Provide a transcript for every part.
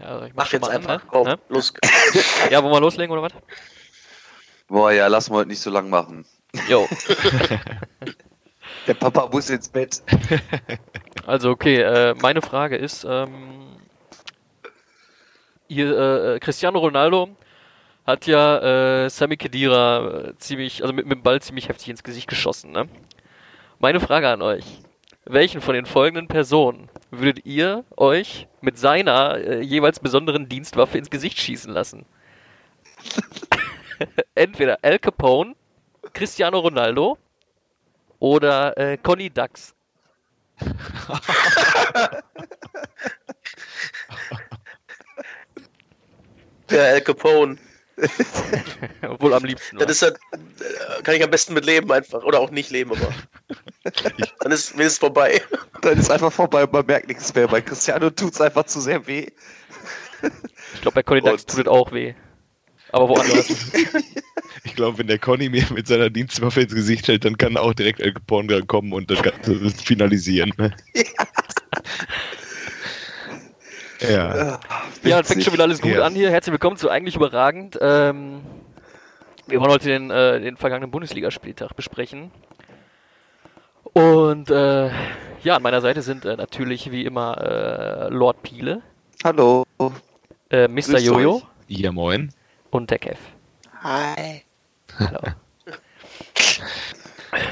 Ich Mach schon jetzt mal einfach. An, Komm, ne? los. Ja, wollen wir loslegen oder was? Boah, ja, lass mal heute nicht so lang machen. Jo. Der Papa muss ins Bett. Also okay, äh, meine Frage ist, ähm, hier, äh, Cristiano Ronaldo hat ja äh, Sami Khedira äh, ziemlich, also mit, mit dem Ball ziemlich heftig ins Gesicht geschossen, ne? Meine Frage an euch. Welchen von den folgenden Personen würdet ihr euch mit seiner äh, jeweils besonderen Dienstwaffe ins Gesicht schießen lassen? Entweder Al Capone, Cristiano Ronaldo oder äh, Conny Dax. Der Al Capone. Wohl am liebsten. Das wa? ist halt, kann ich am besten mit leben einfach. Oder auch nicht leben, aber. Dann ist mir ist vorbei. Dann ist einfach vorbei, man merkt nichts mehr. Bei Cristiano tut es einfach zu sehr weh. Ich glaube, bei Conny Dax Und- tut es auch weh. Aber woanders. Ich glaube, wenn der Conny mir mit seiner Dienstwaffe ins Gesicht hält, dann kann auch direkt El Capone kommen und das Ganze finalisieren. Ne? Ja. ja, dann fängt schon wieder alles gut Ja. an hier. Herzlich willkommen zu Eigentlich Überragend. Ähm, wir wollen heute den, äh, den vergangenen Bundesligaspieltag besprechen. Und äh, ja, an meiner Seite sind äh, natürlich wie immer äh, Lord Piele, Hallo. äh, Mr. Jojo euch. Ja, moin. und der Kev. Hi. Hallo.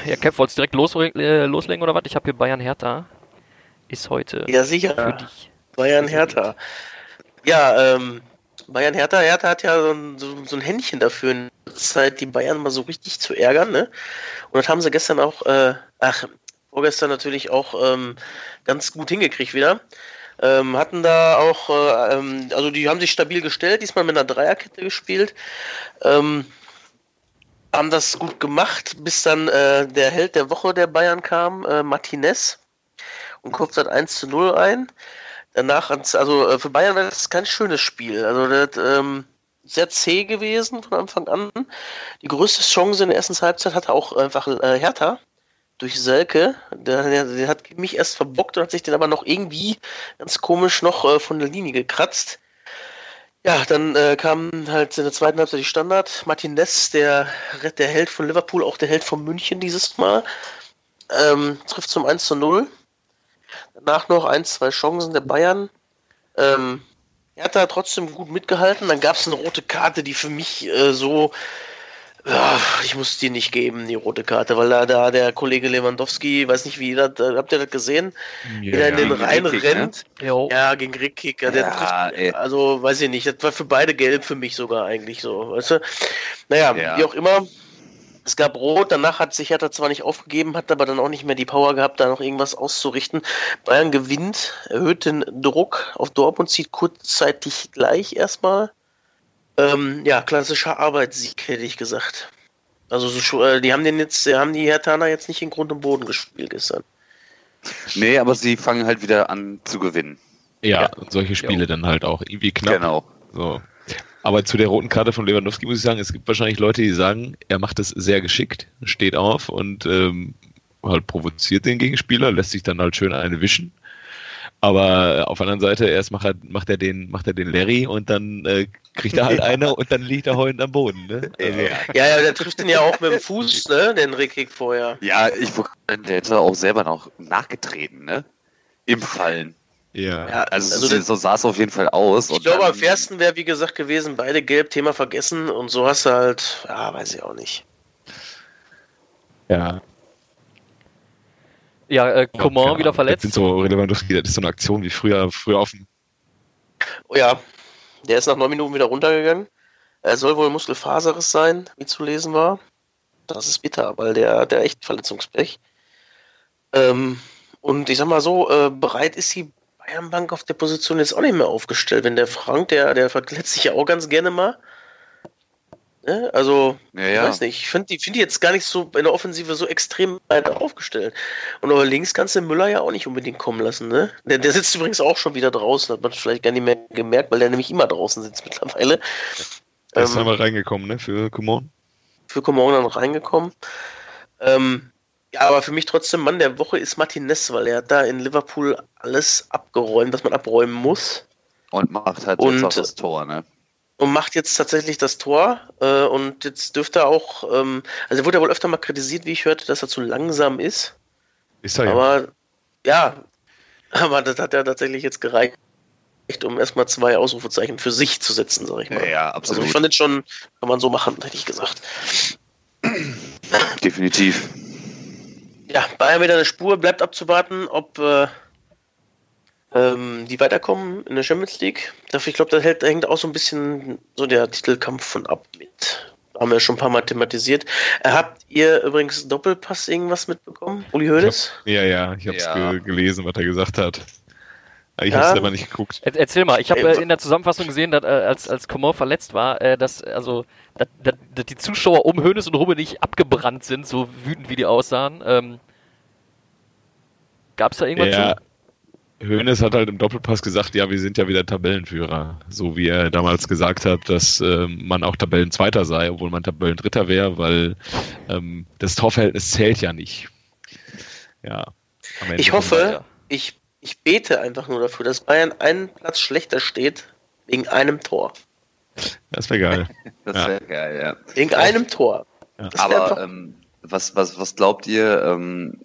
ja, Kev, wolltest du direkt los, äh, loslegen oder was? Ich habe hier Bayern Hertha. Ist heute Ja, für sicher. dich. Bayern Hertha. Ja, ähm, Bayern Hertha, Hertha hat ja so ein, so, so ein Händchen dafür, in der Zeit die Bayern mal so richtig zu ärgern, ne? Und das haben sie gestern auch, äh, ach, vorgestern natürlich auch ähm, ganz gut hingekriegt wieder. Ähm, hatten da auch, äh, ähm, also die haben sich stabil gestellt, diesmal mit einer Dreierkette gespielt. Ähm, haben das gut gemacht, bis dann äh, der Held der Woche der Bayern kam, äh, Martinez, und kurz hat 1 zu 0 ein. Danach, ans- also äh, für Bayern war das kein schönes Spiel. Also das ähm, sehr zäh gewesen von Anfang an. Die größte Chance in der ersten Halbzeit hatte auch einfach äh, Hertha durch Selke. Der, der, der hat mich erst verbockt und hat sich den aber noch irgendwie ganz komisch noch äh, von der Linie gekratzt. Ja, dann äh, kam halt in der zweiten Halbzeit die Standard. Martinez, der, der Held von Liverpool, auch der Held von München dieses Mal, ähm, trifft zum 1 zu 0. Danach noch ein, zwei Chancen der Bayern. Ähm, er hat da trotzdem gut mitgehalten. Dann gab es eine rote Karte, die für mich äh, so. Ja, ich muss die nicht geben, die rote Karte, weil da, da der Kollege Lewandowski, weiß nicht wie, das, äh, habt ihr das gesehen? wie er in den Rhein Rickkick, ne? rennt. Jo. Ja, gegen Rickkicker. Der Ja, trifft, also weiß ich nicht, das war für beide gelb für mich sogar eigentlich so, weißt du? Naja, Ja. wie auch immer. Es gab Rot, danach hat sich Hertha zwar nicht aufgegeben, hat aber dann auch nicht mehr die Power gehabt, da noch irgendwas auszurichten. Bayern gewinnt, erhöht den Druck auf Dortmund, zieht kurzzeitig gleich erstmal. Ähm, ja, klassischer Arbeitssieg, hätte ich gesagt. Also so, äh, die haben den jetzt, die haben die Herthaner jetzt nicht in Grund und Boden gespielt gestern. Nee, aber sie fangen halt wieder an zu gewinnen. Ja, Ja. und solche Spiele dann halt auch irgendwie knapp. Genau. So. Aber zu der roten Karte von Lewandowski muss ich sagen, es gibt wahrscheinlich Leute, die sagen, er macht es sehr geschickt, steht auf und ähm, halt provoziert den Gegenspieler, lässt sich dann halt schön eine wischen. Aber auf der anderen Seite, erst macht er, macht er den, macht er den Larry und dann äh, kriegt er halt eine und dann liegt er heulend am Boden. Ne? Also, Ja, ja, der trifft den ja auch mit dem Fuß, ne, den Rickkick vorher. Ja, ich wollte- der hätte auch selber noch nachgetreten, ne? Im Fallen. Ja. Ja, Also, also so, das- so sah es auf jeden Fall aus. Ich glaube, am fairsten wäre, wie gesagt, gewesen, beide gelb, Thema vergessen und so hast du halt, ja, weiß ich auch nicht. ja. Ja, äh, Coman Ahnung. wieder Das verletzt. sind so das ist so eine Aktion wie früher, früher auf dem Oh ja, der ist nach neun Minuten wieder runtergegangen. Er soll wohl Muskelfaserriss sein, wie zu lesen war. Das ist bitter, weil der, der echt Verletzungspech. Ähm, und ich sag mal so, äh, bereit ist die Bayernbank auf der Position jetzt auch nicht mehr aufgestellt. Wenn der Frank, der, der verletzt sich ja auch ganz gerne mal. Ne? Also, Ja, Ich ja. weiß nicht, ich finde die, find die jetzt gar nicht so in der Offensive so extrem weit aufgestellt. Und aber links kannst du Müller ja auch nicht unbedingt kommen lassen, ne? Der, der sitzt übrigens auch schon wieder draußen, hat man vielleicht gar nicht mehr gemerkt, weil der nämlich immer draußen sitzt mittlerweile. Der ist Ähm, einmal reingekommen, ne, für Coman. für Coman dann reingekommen. Ähm, ja, aber für mich trotzdem Mann der Woche ist Martinez, weil er hat da in Liverpool alles abgeräumt, was man abräumen muss. Und macht halt Und- jetzt auch das Tor, ne? und macht jetzt tatsächlich das Tor. Äh, und jetzt dürfte er auch, ähm, also er wurde ja wohl öfter mal kritisiert, wie ich hörte, dass er zu langsam ist. Ist er ja. Aber ja, aber das hat ja tatsächlich jetzt gereicht, um erstmal zwei Ausrufezeichen für sich zu setzen, sag ich mal. Ja, Also absolut. ich fand das schon, kann man so machen, hätte ich gesagt. Definitiv. Ja, Bayern wieder eine Spur, bleibt abzuwarten, ob äh, ähm, die weiterkommen in der Champions League. Dafür, ich glaube, da hängt auch so ein bisschen so der Titelkampf von ab mit. Haben wir schon ein paar Mal thematisiert. Äh, habt ihr übrigens Doppelpass irgendwas mitbekommen? Uli Hoeneß? ja, ja, ich habe es Ja. ge gelesen, was er gesagt hat. Ich Ja. habe es selber nicht geguckt. Er, erzähl mal, ich habe äh, in der Zusammenfassung gesehen, dass, äh, als, als Coman verletzt war, äh, dass, also, dass, dass, dass die Zuschauer um Hönes und Rubbe nicht abgebrannt sind, so wütend wie die aussahen. Ähm, Gab es da irgendwas Ja, zu? Hoeneß hat halt im Doppelpass gesagt, ja, wir sind ja wieder Tabellenführer. So wie er damals gesagt hat, dass ähm, man auch Tabellenzweiter sei, obwohl man Tabellendritter wäre, weil ähm, das Torverhältnis zählt ja nicht. Ja. Ich hoffe, ich, ich bete einfach nur dafür, dass Bayern einen Platz schlechter steht, wegen einem Tor. Das wäre geil. Das Ja. wäre geil, ja. Wegen einem Tor. Ja. Das Aber ähm, was, was, was glaubt ihr, ähm,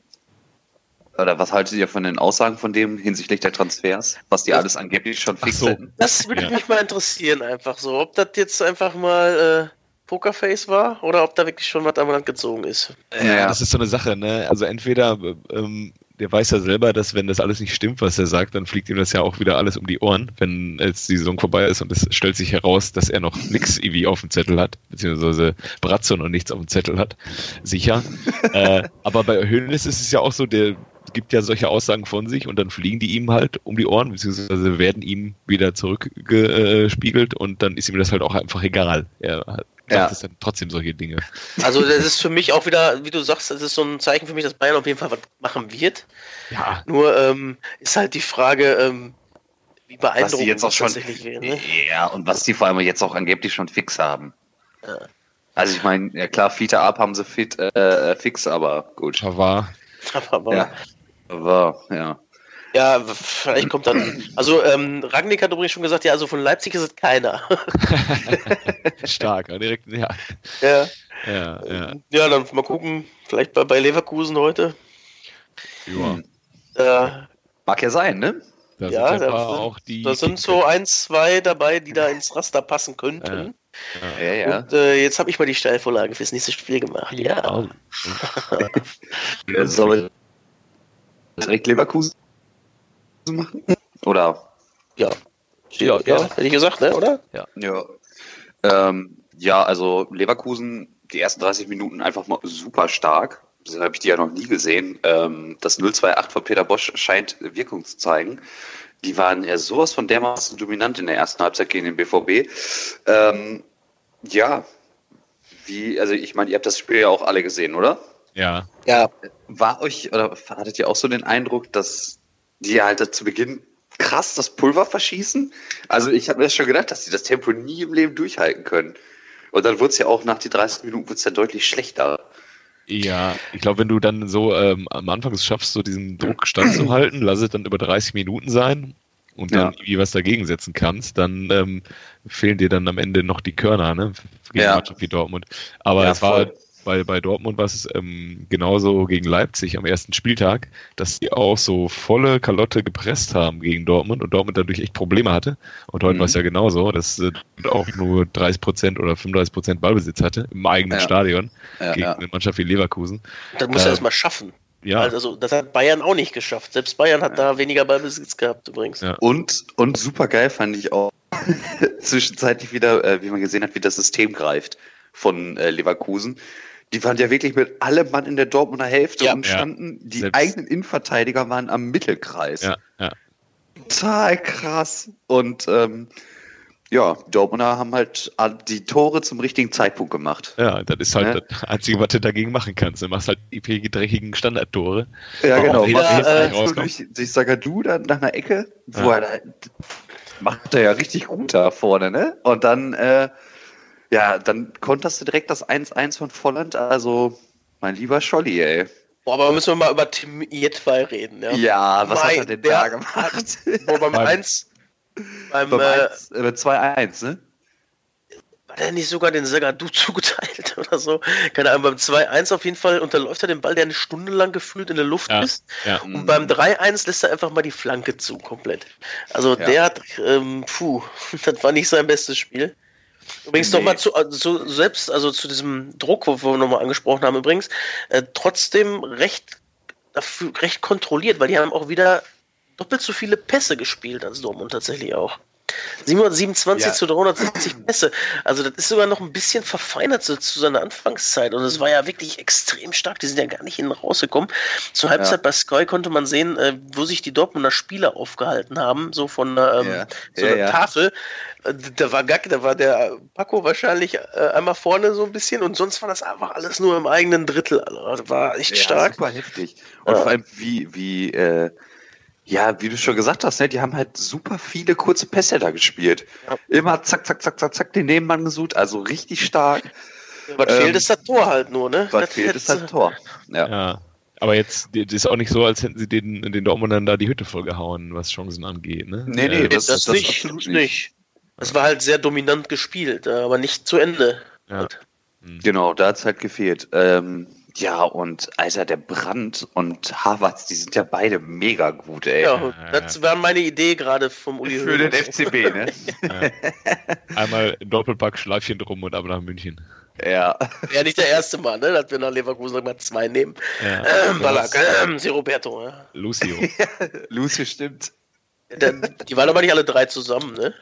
oder was haltet ihr von den Aussagen von dem hinsichtlich der Transfers, was die alles angeblich schon fix so. hätten? Das würde Ja. mich mal interessieren, einfach so. Ob das jetzt einfach mal äh, Pokerface war oder ob da wirklich schon was am Land gezogen ist. Ja, das ist so eine Sache, ne? Also entweder, ähm, der weiß ja selber, dass wenn das alles nicht stimmt, was er sagt, dann fliegt ihm das ja auch wieder alles um die Ohren, wenn jetzt die Saison vorbei ist und es stellt sich heraus, dass er noch nix irgendwie auf dem Zettel hat, beziehungsweise Brazzo noch nichts auf dem Zettel hat. Sicher. äh, aber bei Hönes ist es ja auch so, der gibt ja solche Aussagen von sich und dann fliegen die ihm halt um die Ohren, beziehungsweise werden ihm wieder zurückgespiegelt und dann ist ihm das halt auch einfach egal. Er Ja. es dann trotzdem solche Dinge. Also das ist für mich auch wieder, wie du sagst, das ist so ein Zeichen für mich, dass Bayern auf jeden Fall was machen wird. Ja, Nur ähm, ist halt die Frage, ähm, wie Was beeindruckend die jetzt auch das schon, tatsächlich wäre. Ne? ja, und was die vor allem jetzt auch angeblich schon fix haben. Ja. Also ich meine, ja klar, Fiete ab haben sie fit, äh, fix, aber gut. Pavard. Aber, Ja. Aber, ja. Ja, vielleicht kommt dann. Also ähm, Rangnick hat übrigens schon gesagt, ja, also von Leipzig ist es keiner. Stark, direkt, ja. ja. Ja, ja. ja, dann mal gucken. Vielleicht bei, bei Leverkusen heute. ja. Äh, Mag ja sein, ne? Da Ja, sind ja da auch die. da sind so ein, zwei dabei, die da ins Raster passen könnten. Ja, ja. Und äh, jetzt habe ich mal die Steilvorlage fürs nächste Spiel gemacht. Ja. Oh. Soll direkt Leverkusen machen? Oder? Ja. Ja, Ja, gerne. hätte ich gesagt, ne, oder? Ja. Ähm, ja, also Leverkusen, die ersten 30 Minuten einfach mal super stark. Das habe ich die ja noch nie gesehen. Ähm, das 0-2-8 von Peter Bosch scheint Wirkung zu zeigen. Die waren ja sowas von dermaßen dominant in der ersten Halbzeit gegen den BVB. Ähm, ja, wie, also ich meine, ihr habt das Spiel ja auch alle gesehen, oder? Ja, Ja. War euch, oder hattet ihr auch so den Eindruck, dass die halt zu Beginn krass das Pulver verschießen? Also ich habe mir das schon gedacht, dass die das Tempo nie im Leben durchhalten können. Und dann wurde es ja auch nach die 30 Minuten wird's ja deutlich schlechter. ja. Ich glaube, wenn du dann so ähm, am Anfang es schaffst, so diesen Druck standzuhalten, lass es dann über 30 Minuten sein und dann Ja. irgendwie was dagegen setzen kannst, dann ähm, fehlen dir dann am Ende noch die Körner, ne? Gegen Ja. Mannschaft wie Dortmund. Aber Ja, es war voll. Bei, bei Dortmund war es ähm, genauso gegen Leipzig am ersten Spieltag, dass die auch so volle Kalotte gepresst haben gegen Dortmund und Dortmund dadurch echt Probleme hatte. Und heute Mhm. war es ja genauso, dass äh, auch nur 30 Prozent oder 35 Prozent Ballbesitz hatte im eigenen Ja. Stadion Ja, gegen ja. eine Mannschaft wie Leverkusen. Das muss Äh, er erstmal schaffen. Ja, Also das hat Bayern auch nicht geschafft. Selbst Bayern hat da weniger Ballbesitz gehabt übrigens. Ja. Und, und super geil fand ich auch zwischenzeitlich wieder, äh, wie man gesehen hat, wie das System greift von äh, Leverkusen. Die waren ja wirklich mit allem Mann in der Dortmunder Hälfte Ja. und standen, die Selbst- eigenen Innenverteidiger waren am Mittelkreis. ja, ja. Total krass. Und ähm, ja, die Dortmunder haben halt die Tore zum richtigen Zeitpunkt gemacht. Ja, das ist halt Ja. das Einzige, was du dagegen machen kannst. Du machst halt die dreckigen Standardtore. Ja, genau. Macht äh, durch Sagadu dann nach einer Ecke, wo Ja. er da, macht er ja richtig gut da vorne, ne? Und dann, äh, ja, dann konterst du direkt das 1-1 von Volland. Also, mein lieber Scholli, ey. Boah, aber müssen wir mal über Tim Jedwai reden. Ja. Ja, was Mein, hat er denn der da gemacht? Boah, beim Beim- 1, Beim, Beim äh, 1, äh, 2-1, ne? Hat er nicht sogar den Sagadu zugeteilt oder so? Keine Ahnung, beim 2-1 auf jeden Fall unterläuft er den Ball, der eine Stunde lang gefühlt in der Luft Ja. ist. Ja. Und beim 3-1 lässt er einfach mal die Flanke zu, komplett. Also Ja. der hat, ähm, puh, das war nicht sein bestes Spiel. Übrigens Nee. nochmal zu, also zu, selbst, also zu diesem Druck, wo wir nochmal angesprochen haben, übrigens, äh, trotzdem recht, recht kontrolliert, weil die haben auch wieder doppelt so viele Pässe gespielt als Dortmund tatsächlich auch. 727 Ja. zu 370 Pässe. Also das ist sogar noch ein bisschen verfeinert zu, zu seiner Anfangszeit. Und es war ja wirklich extrem stark. Die sind ja gar nicht hinten rausgekommen. Zur Halbzeit Ja. bei Sky konnte man sehen, äh, wo sich die Dortmunder Spieler aufgehalten haben. So von äh, ähm, Ja. so einer. Tafel. Äh, Da war Gack, da war der Paco wahrscheinlich äh, einmal vorne so ein bisschen und sonst war das einfach alles nur im eigenen Drittel. Also, das war echt stark. super heftig. Und vor allem, wie, wie, äh, ja, wie du schon gesagt hast, ne, die haben halt super viele kurze Pässe da gespielt. Ja. Immer zack, zack, zack, zack, zack, den Nebenmann gesucht, also richtig stark. Was Ähm, fehlt, ist das Tor halt nur, ne? Was Das fehlt, ist hätte- halt Tor. Ja. Ja. Aber jetzt das ist auch nicht so, als hätten sie den, den Dortmundern da die Hütte vollgehauen, was Chancen angeht. Ne? Nee, nee, Äh, Das, Das- das, das nicht, absolut das nicht. Es war halt sehr dominant gespielt, äh, aber nicht zu Ende. Ja. Genau, da hat's halt gefehlt. Ähm, ja, und Alter, der Brand und Havertz, die sind ja beide mega gut, ey. Ja, das war meine Idee gerade vom Uli Für den. FCB, ne? Einmal Doppelpack, Schleifchen drum und ab nach München. ja. Wäre nicht der erste Mal, ne, dass wir nach Leverkusen mal zwei nehmen. Ja. Ähm, Ballack, ähm, Sie Roberto, ja. Lucio. Lucio stimmt. Da- Die waren aber nicht alle drei zusammen, ne?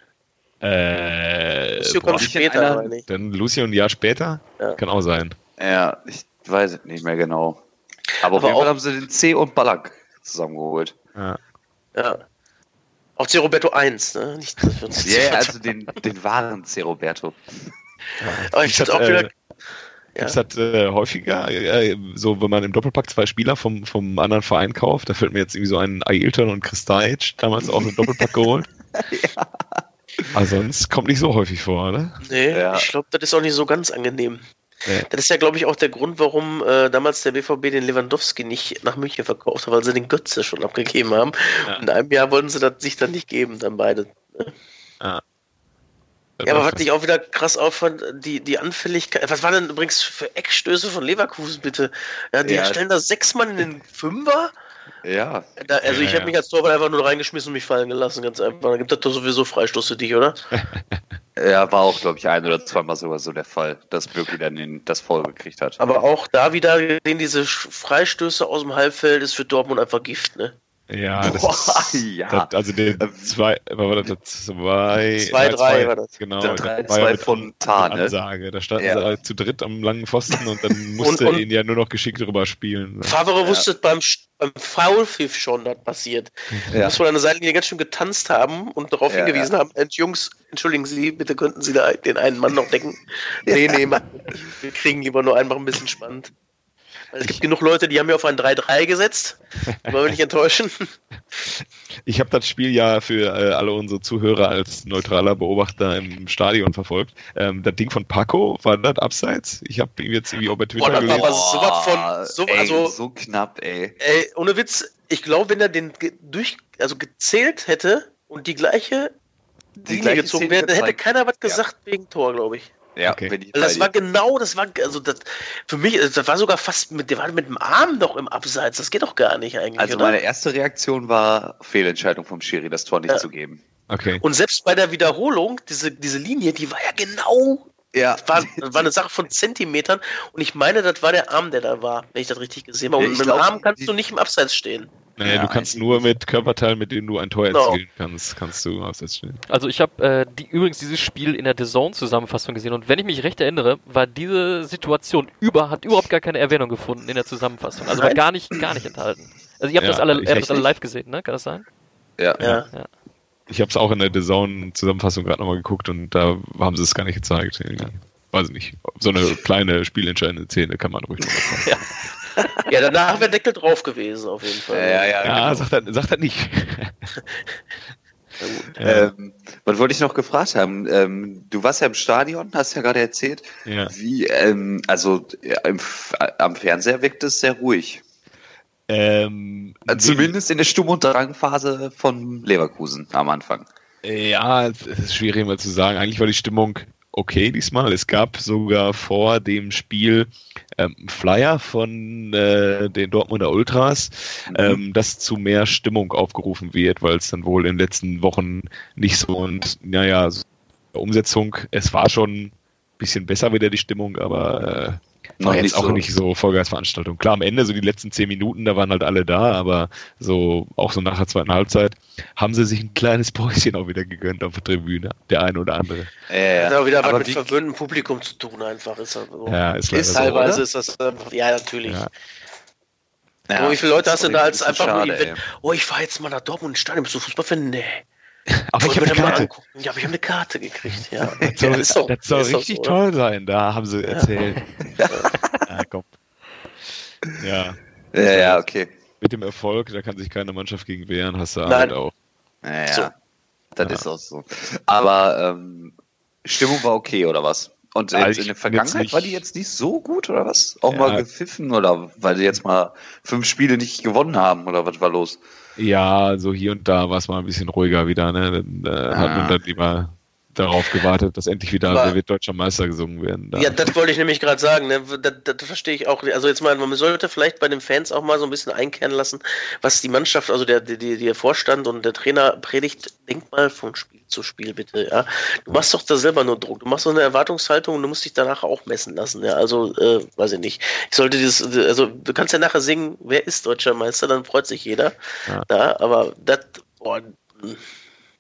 äh, Lucio boah, kommt nicht später, einer- meine ich. dann Lucio ein Jahr später? Ja. Kann auch sein. Ja, ich weiß es nicht mehr genau. Aber, auf Aber jeden Fall haben sie den C und Ballack zusammengeholt. Ja. Ja. Auch C. Roberto 1, ne? Nicht, Ja, yeah, also den, den wahren C. Roberto. aber ich Ich finde auch wieder. äh, Gibt's das äh, häufiger, äh, so wenn man im Doppelpack zwei Spieler vom, vom anderen Verein kauft, da fällt mir jetzt irgendwie so ein Ailton und Kristajic, damals auch einen Doppelpack geholt. Aber sonst kommt nicht so häufig vor, oder? Nee, Ja. ich glaube, das ist auch nicht so ganz angenehm. Das ist ja, glaube ich, auch der Grund, warum äh, damals der BVB den Lewandowski nicht nach München verkauft hat, weil sie den Götze schon abgegeben haben. Ja. In einem Jahr wollten sie das sich dann nicht geben, dann beide. Ja, aber was ich auch wieder krass auffand, die, die Anfälligkeit. Was war denn übrigens für Eckstöße von Leverkusen, bitte? Ja, die Ja. stellen da sechs Mann in den Fünfer. Ja. Da, also, Ja, ich habe ja. mich als Torwart einfach nur reingeschmissen und mich fallen gelassen, ganz einfach. Da gibt es doch sowieso Freistoß für dich, oder? Ja, war auch, glaube ich, ein oder zweimal sogar so der Fall, dass Birki dann den, das voll gekriegt hat. Aber auch da wieder sehen diese Freistöße aus dem Halbfeld ist für Dortmund einfach Gift, ne? Ja, das Boah, ist, ja. Das, also der zwei, was war das, zwei, Zwei, drei war das. Genau, Der drei, ja zwei mit von Tarn, ne? Ansage. Da standen Ja. sie halt zu dritt am langen Pfosten und dann musste und- ihn ja nur noch geschickt drüber spielen. Favre wusste beim, beim Foulpfiff schon, das passiert. Ja. Muss man an der Seitenlinie ganz schön getanzt haben und darauf Ja, hingewiesen haben, "Äh, Jungs, entschuldigen Sie, bitte könnten Sie da den einen Mann noch decken. Nee, nee, Mann. Wir kriegen lieber nur einfach ein bisschen spannend. Weil es gibt genug Leute, die haben ja auf ein 3-3 gesetzt. Wollen wir nicht enttäuschen. Ich habe das Spiel ja für äh, alle unsere Zuhörer als neutraler Beobachter im Stadion verfolgt. Ähm, das Ding von Paco, war das abseits? Ich habe ihn jetzt irgendwie auch bei Twitter Boah, das war gelesen. aber sowas von- so- ey, also- so knapp, ey. Ey, ohne Witz, ich glaube, wenn er den durch, also gezählt hätte und die gleiche Die Linie gleiche gezogen wäre, dann hätte keiner was gesagt wegen Tor, glaube ich. Ja, Okay. wenn ich Weil das war dir- genau, das war, also das, für mich, das war sogar fast mit, der war mit dem Arm noch im Abseits, das geht doch gar nicht eigentlich, also oder? meine erste Reaktion war Fehlentscheidung vom Schiri, das Tor nicht Ja. zu geben. Okay. Und selbst bei der Wiederholung, diese, diese Linie, die war ja genau, Ja, das war, das war eine Sache von Zentimetern und ich meine, das war der Arm, der da war, wenn ich das richtig gesehen habe. Ja, Und ich mit dem Arm kannst die- du nicht im Abseits stehen. Naja, Ja, du kannst nur mit Körperteilen, mit denen du ein Tor erzielen kannst, kannst du stehen. Also ich habe äh, die, übrigens dieses Spiel in der DAZN-Zusammenfassung gesehen und wenn ich mich recht erinnere, war diese Situation über, hat überhaupt gar keine Erwähnung gefunden in der Zusammenfassung. Also war gar nicht, gar nicht enthalten. Also ihr habt Ja, das alle, ich ihr habt das alle live gesehen, ne? Kann das sein? ja. Ja. Ich habe es auch in der DAZN-Zusammenfassung gerade nochmal geguckt und da haben sie es gar nicht gezeigt. Irgendwie. Weiß ich nicht. So eine kleine spielentscheidende Szene kann man ruhig noch mal sagen. Ja, danach wäre Deckel drauf gewesen, auf jeden Fall. Ja, ja, ja. Ja, genau. sag das, sag das nicht. Ähm, was wollte ich noch gefragt haben? Ähm, du warst ja im Stadion, hast ja gerade erzählt. Ja. Wie, ähm, also ja, im, F- am Fernseher wirkt es sehr ruhig. Ähm, Äh, Zumindest in der Sturm- und Drangphase von Leverkusen am Anfang. Ja, es ist schwierig mal zu sagen. Eigentlich war die Stimmung okay diesmal. Es gab sogar vor dem Spiel ähm, Flyer von äh, den Dortmunder Ultras, mhm. ähm, dass zu mehr Stimmung aufgerufen wird, weil es dann wohl in den letzten Wochen nicht so und naja, so Umsetzung, es war schon ein bisschen besser wieder die Stimmung, aber äh, war jetzt auch so. nicht so Vollgasveranstaltung. Klar, am Ende, so die letzten zehn Minuten, da waren halt alle da, aber so auch so nach der zweiten Halbzeit haben sie sich ein kleines Päuschen auch wieder gegönnt auf der Tribüne, der eine oder andere. Ja, hat auch wieder aber was mit verwöhntem Publikum zu tun, einfach. Ist, halt so. ja, ist, ist teilweise so, ist das, einfach, ja, natürlich. Ja. Ja, wie viele Leute hast du da als einfach schade, nur Event? Oh, ich fahre jetzt mal nach Dortmund Stadion, bist du Fußballfan? Nee. Aber ich habe eine Karte. Ja, aber ich habe eine Karte gekriegt, ja. Das soll, das soll, das soll richtig so, toll sein, da haben sie erzählt. Ja, ja komm. Ja. Ja, ja, okay. Mit dem Erfolg, da kann sich keine Mannschaft gegen wehren, hast du Nein. halt auch. Ja, ja. So. das ja. ist auch so. Aber ähm, Stimmung war okay, oder was? Und also in der Vergangenheit war die jetzt nicht so gut, oder was? Auch ja. mal gepfiffen, oder weil sie jetzt mal fünf Spiele nicht gewonnen haben, oder was war los? Ja, so hier und da war es mal ein bisschen ruhiger wieder. Ne? Dann äh, ah. hat man ah. dann lieber darauf gewartet, dass endlich wieder Wer wird deutscher Meister gesungen werden. Da. Ja, das wollte ich nämlich gerade sagen. Ne? Das, das, verstehe ich auch. Also jetzt mal, man sollte vielleicht bei den Fans auch mal so ein bisschen einkehren lassen, was die Mannschaft, also der, der, der Vorstand und der Trainer predigt. Denk mal von Spiel zu Spiel bitte. Ja, du machst doch da selber nur Druck. Du machst so eine Erwartungshaltung und du musst dich danach auch messen lassen. Ja, also äh, weiß ich nicht. Ich sollte dieses, also du kannst ja nachher singen, wer ist deutscher Meister, dann freut sich jeder. Ja, ja aber das, boah, hm,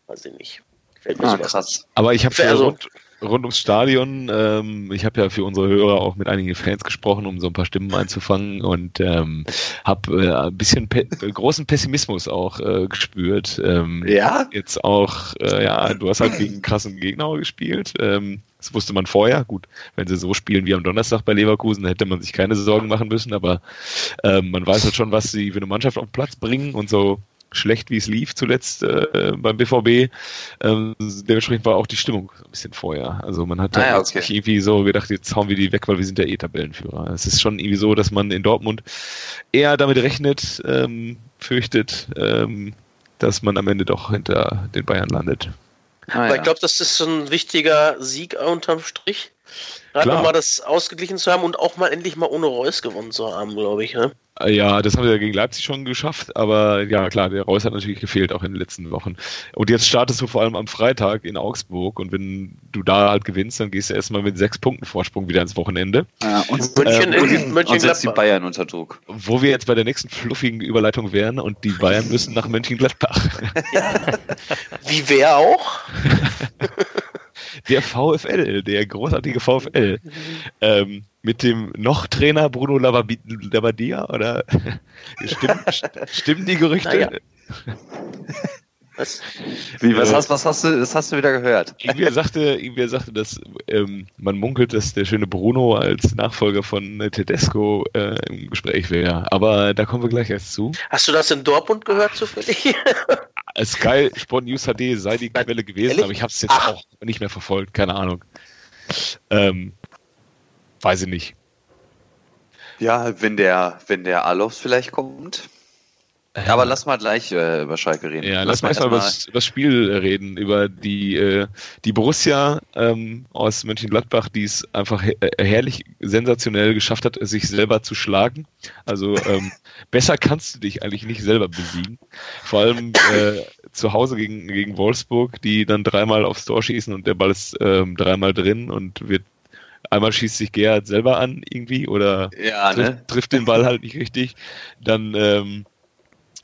weiß ich nicht. Fällt mir ah, krass. Aber ich habe also, rund, rund ums Stadion, ähm, ich habe ja für unsere Hörer auch mit einigen Fans gesprochen, um so ein paar Stimmen einzufangen und ähm, habe äh, ein bisschen pe großen Pessimismus auch äh, gespürt. Ähm, ja. Jetzt auch, äh, ja, du hast halt gegen krassen Gegner gespielt. Ähm, das wusste man vorher. Gut, wenn sie so spielen wie am Donnerstag bei Leverkusen, hätte man sich keine Sorgen machen müssen, aber ähm, man weiß halt schon, was sie für eine Mannschaft auf den Platz bringen und so schlecht, wie es lief zuletzt äh, beim BVB. Ähm, dementsprechend war auch die Stimmung ein bisschen vorher. Also man hat ah, ja, okay. irgendwie so gedacht, jetzt hauen wir die weg, weil wir sind ja eh Tabellenführer. Es ist schon irgendwie so, dass man in Dortmund eher damit rechnet, ähm, fürchtet, ähm, dass man am Ende doch hinter den Bayern landet. Ah, Aber ja. ich glaube, das ist so ein wichtiger Sieg unterm Strich. Gerade nochmal das ausgeglichen zu haben und auch mal endlich mal ohne Reus gewonnen zu haben, glaube ich. Ne? Ja, das haben wir ja gegen Leipzig schon geschafft, aber ja klar, der Reus hat natürlich gefehlt auch in den letzten Wochen. Und jetzt startest du vor allem am Freitag in Augsburg und wenn du da halt gewinnst, dann gehst du erstmal mit sechs Punkten Vorsprung wieder ins Wochenende. Ja, und, München, ähm, in, München und setzt die Bayern unter Druck. Wo wir jetzt bei der nächsten fluffigen Überleitung wären und die Bayern müssen nach Mönchengladbach. Ja. Wie wer auch? der VfL, der großartige VfL. Ähm, mit dem noch Trainer Bruno Labbadia, oder? Stimmt, stimmen die Gerüchte? Naja. Was? Wie, was, äh, hast, was hast du, das hast du wieder gehört? Irgendwer sagte, irgendwer sagte, dass ähm, man munkelt, dass der schöne Bruno als Nachfolger von Tedesco äh, im Gespräch wäre. Aber da kommen wir gleich erst zu. Hast du das in Dortmund gehört zufällig? Sky Sport News HD sei die Quelle gewesen, Ehrlich? aber ich habe es jetzt Ach. auch nicht mehr verfolgt, keine Ahnung. Ähm, weiß ich nicht. Ja, wenn der, wenn der Alofs vielleicht kommt. Ja, aber lass mal gleich äh, über Schalke reden. Ja, lass, lass mal erstmal über das Spiel reden, über die, äh, die Borussia ähm, aus Mönchengladbach, die es einfach her äh, herrlich sensationell geschafft hat, sich selber zu schlagen. Also ähm, besser kannst du dich eigentlich nicht selber besiegen. Vor allem äh, zu Hause gegen, gegen Wolfsburg, die dann dreimal aufs Tor schießen und der Ball ist ähm, dreimal drin und wird einmal schießt sich Gerhard selber an irgendwie oder ja, trifft, ne? trifft, den Ball halt nicht richtig. Dann ähm,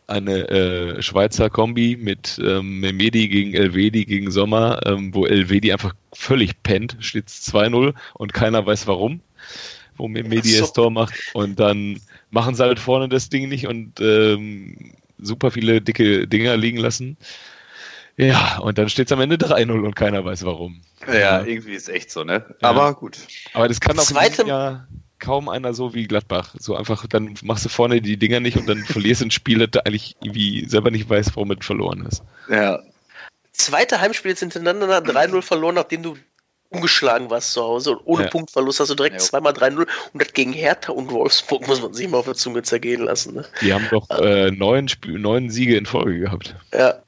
eine äh, Schweizer Kombi mit ähm, Memedi gegen Elvedi gegen Sommer, ähm, wo Elvedi einfach völlig pennt, steht 2-0 und keiner weiß warum, wo Memedi so. das Tor macht und dann machen sie halt vorne das Ding nicht und ähm, super viele dicke Dinger liegen lassen. Ja, und dann steht es am Ende 3-0 und keiner weiß warum. Ja, irgendwie ist echt so, ne? Ja. Aber gut. Aber das kann auch Zweite... Jahr kaum einer so wie Gladbach. So einfach, dann machst du vorne die Dinger nicht und dann verlierst du ein Spiel, das du eigentlich irgendwie selber nicht weißt, warum du verloren hast. Ja. Zweite Heimspiel jetzt hintereinander 3-0 verloren, nachdem du ungeschlagen warst zu Hause und ohne ja. Punktverlust hast du direkt ja. zweimal 3-0 und das gegen Hertha und Wolfsburg muss man sich mal auf der Zunge zergehen lassen. Ne? Die haben doch äh, neun, neun Siege in Folge gehabt. Ja.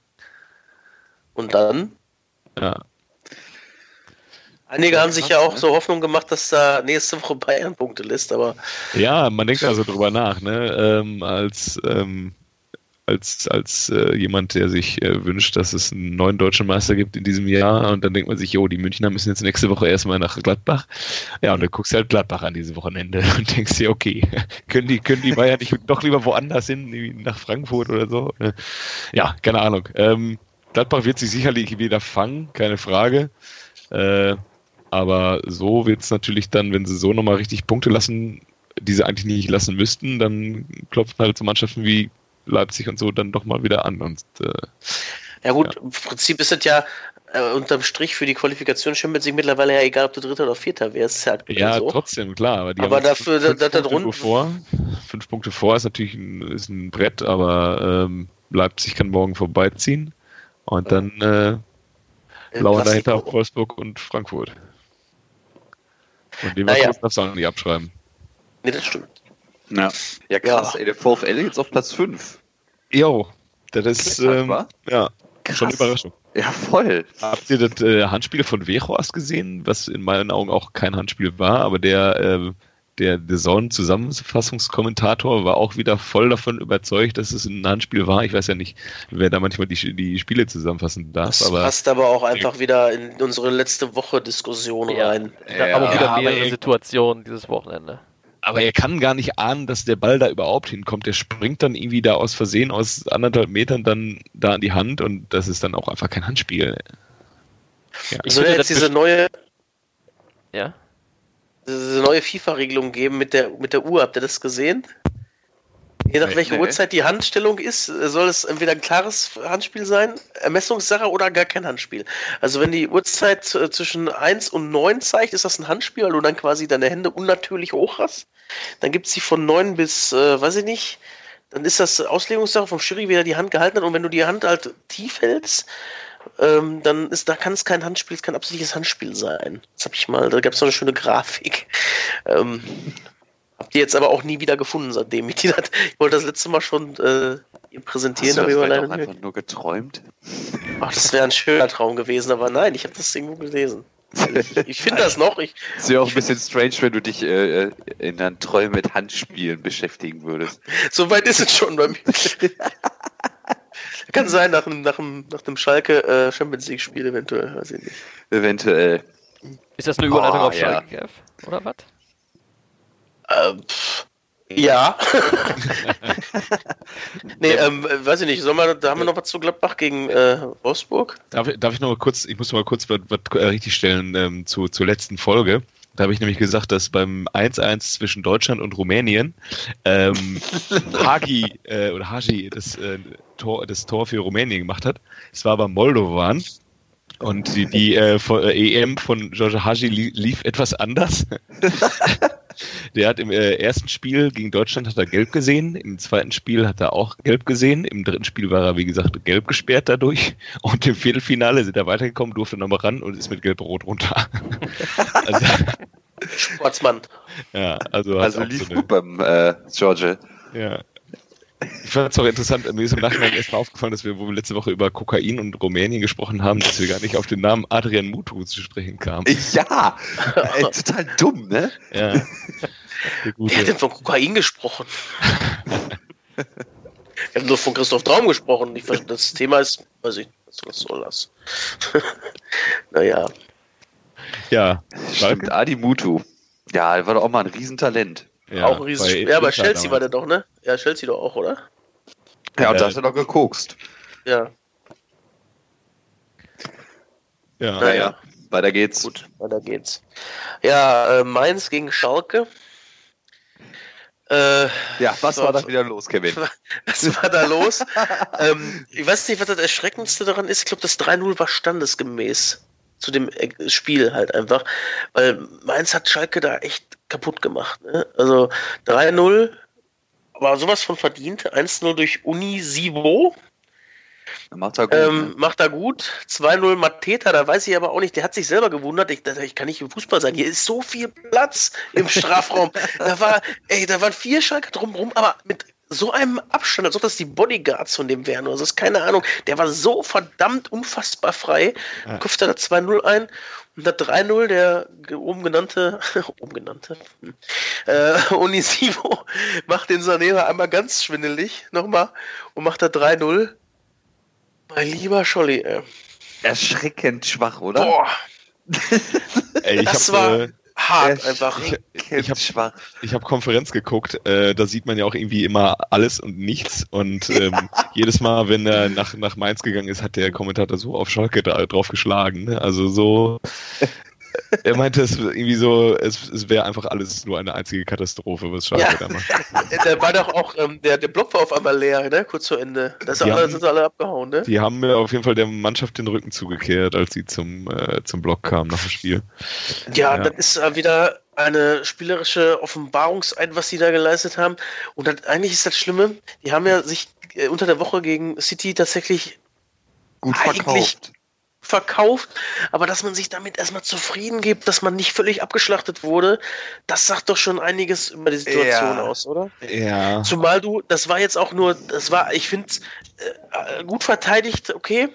Und dann Ja. Einige haben sich ja auch so Hoffnung gemacht, dass da nächste Woche Bayern Punkte lässt, aber Ja, man denkt also drüber nach, ne? Ähm, als ähm, als, als äh, jemand, der sich äh, wünscht, dass es einen neuen deutschen Meister gibt in diesem Jahr und dann denkt man sich, jo, die Münchner müssen jetzt nächste Woche erstmal nach Gladbach. Ja, und dann guckst du halt Gladbach an diesem Wochenende und denkst dir, okay, können die, können die Bayern nicht doch lieber woanders hin, nach Frankfurt oder so? Ja, keine Ahnung. Ähm, Gladbach wird sich sicherlich wieder fangen, keine Frage. Äh, aber so wird es natürlich dann, wenn sie so nochmal richtig Punkte lassen, die sie eigentlich nicht lassen müssten, dann klopfen halt so Mannschaften wie Leipzig und so dann doch mal wieder an. Und, äh, ja gut, ja. im Prinzip ist es ja äh, unterm Strich für die Qualifikation Champions League mittlerweile ja egal, ob du Dritter oder Vierter wärst. Ja, ja so. trotzdem, klar. Aber, die aber dafür, fünf, da, da, Punkte vor. Fünf Punkte vor ist natürlich ein, ist ein Brett, aber ähm, Leipzig kann morgen vorbeiziehen. Und dann äh, lauern dahinter Wolfsburg und Frankfurt. Und die naja. darfst du auch nicht abschreiben. Nee, das stimmt. Ja, ja krass, ja. ey, der VfL jetzt auf Platz 5. Jo, das ist ähm, ja krass. schon eine Überraschung. Ja, voll. Habt ihr das äh, Handspiel von Wechhorst gesehen, was in meinen Augen auch kein Handspiel war, aber der äh, der The Zone-Zusammenfassungskommentator war auch wieder voll davon überzeugt, dass es ein Handspiel war. Ich weiß ja nicht, wer da manchmal die, die Spiele zusammenfassen darf. Das aber passt aber auch einfach wieder in unsere letzte Woche Diskussion ja. rein. Ja, aber wieder mehrere Situationen dieses Wochenende. Aber er kann gar nicht ahnen, dass der Ball da überhaupt hinkommt. Der springt dann irgendwie da aus Versehen aus anderthalb Metern dann da an die Hand und das ist dann auch einfach kein Handspiel. Ja. Ich würde jetzt diese neue, ja? Diese neue FIFA-Regelung geben mit der, mit der Uhr. Habt ihr das gesehen? Je nach welcher nee. Uhrzeit die Handstellung ist, soll es entweder ein klares Handspiel sein, Ermessungssache oder gar kein Handspiel. Also wenn die Uhrzeit zwischen 1 und 9 zeigt, ist das ein Handspiel, weil du dann quasi deine Hände unnatürlich hoch hast. Dann gibt es sie von 9 bis, äh, weiß ich nicht, dann ist das Auslegungssache vom Schiri, wie er die Hand gehalten hat. Und wenn du die Hand halt tief hältst, ähm, dann ist, da kann es kein Handspiel, es kann absichtliches Handspiel sein. Das habe ich mal, da gab es so eine schöne Grafik. Ähm, Habt ihr jetzt aber auch nie wieder gefunden, seitdem ich die das, Ich wollte das letzte Mal schon äh, präsentieren, Hast du das aber einfach nur geträumt. Ach, das wäre ein schöner Traum gewesen, aber nein, ich habe das irgendwo gelesen. Ich, ich finde das noch. Ich, es wäre auch ein bisschen strange, wenn du dich äh, äh in deinen Träumen mit Handspielen beschäftigen würdest. so weit ist es schon bei mir. Kann sein, nach einem, nach nach einem Schalke äh, Champions League-Spiel eventuell, weiß ich nicht. Eventuell. Ist das eine Überleitung oh, auf Schalke, ja. oder was? Äh, ja. nee, ähm, weiß ich nicht. Soll man, da haben wir noch was zu Gladbach gegen äh, Wolfsburg. Darf, darf ich noch mal kurz, ich muss noch mal kurz was, was äh, richtig stellen ähm, zu, zur letzten Folge. Da habe ich nämlich gesagt, dass beim 1-1 zwischen Deutschland und Rumänien ähm, Hagi äh, oder Haji das, äh, Tor, das Tor für Rumänien gemacht hat. Es war aber Moldovan. Und die, die äh, äh, EM von George Haji lief etwas anders. Der hat im äh, ersten Spiel gegen Deutschland hat er gelb gesehen, im zweiten Spiel hat er auch gelb gesehen, im dritten Spiel war er, wie gesagt, gelb gesperrt dadurch und im Viertelfinale sind er weitergekommen, durfte nochmal ran und ist mit gelb-rot runter. also, Sportsmann. Ja, also, also lief so gut beim äh, George. Ja, ich fand es auch interessant, mir ist im Nachhinein erst mal aufgefallen, dass wir, wo wir letzte Woche über Kokain und Rumänien gesprochen haben, dass wir gar nicht auf den Namen Adrian Mutu zu sprechen kamen. Ja, ey, total dumm, ne? Ja. Wer hat denn von Kokain gesprochen? wir haben nur von Christoph Traum gesprochen. Ich, das Thema ist, weiß ich, was soll das? naja. Ja, stimmt, Adi Mutu. Ja, der war doch auch mal ein Riesentalent. Ja, auch ein riesen bei Ja, bei Chelsea damals. war der doch, ne? Ja, Chelsea doch auch, oder? Ja, und äh, da hast du doch gekokst. Ja. Ja. Naja, weiter geht's. Gut, weiter geht's. Ja, äh, Mainz gegen Schalke. Äh, ja, was war da wieder los, Kevin? Was war da los? ähm, ich weiß nicht, was das Erschreckendste daran ist. Ich glaube, das 3-0 war standesgemäß zu dem Spiel halt einfach. Weil Mainz hat Schalke da echt kaputt gemacht. Ne? Also 3-0, aber sowas von verdient. 1-0 durch Unisivo. Macht er gut. Ähm, ne? Macht er gut. 2-0 Mateta, da weiß ich aber auch nicht, der hat sich selber gewundert. Ich, ich kann nicht im Fußball sein. Hier ist so viel Platz im Strafraum. da war, ey, da waren vier Schalke drumherum, aber mit so einem Abstand, als ob das die Bodyguards von dem wären. Also ist keine Ahnung. Der war so verdammt unfassbar frei. Ja. Köpft da das 2-0 ein. Und das 3-0, der oben genannte, oben genannte, hm, äh, Onisivo macht den Sanera einmal ganz schwindelig nochmal und macht da 3-0. Mein lieber Scholli, ey. Erschreckend schwach, oder? Boah, Ey, ich das hab, war äh, hart einfach. Erschreckend ich hab-. Ich habe Konferenz geguckt, äh, da sieht man ja auch irgendwie immer alles und nichts. Und ähm, jedes Mal, wenn er nach, nach Mainz gegangen ist, hat der Kommentator so auf Schalke da, drauf geschlagen. Ne? Also so, er meinte es irgendwie so, es, es wäre einfach alles nur eine einzige Katastrophe, was Schalke Ja. da macht. Der war doch auch, ähm, der, der Block war auf einmal leer, ne? Kurz vor Ende. Da sind alle abgehauen, ne? Die haben mir auf jeden Fall der Mannschaft den Rücken zugekehrt, als sie zum, äh, zum Block kamen nach dem Spiel. Ja, Ja. das ist äh, wieder eine spielerische Offenbarungseid, was sie da geleistet haben. Und das, eigentlich ist das Schlimme, die haben ja sich äh, unter der Woche gegen City tatsächlich Gut Eigentlich- verkauft. Verkauft, aber dass man sich damit erstmal zufrieden gibt, dass man nicht völlig abgeschlachtet wurde, das sagt doch schon einiges über die Situation Ja. aus, oder? Ja. Zumal du, das war jetzt auch nur, das war, ich finde, äh, gut verteidigt, okay.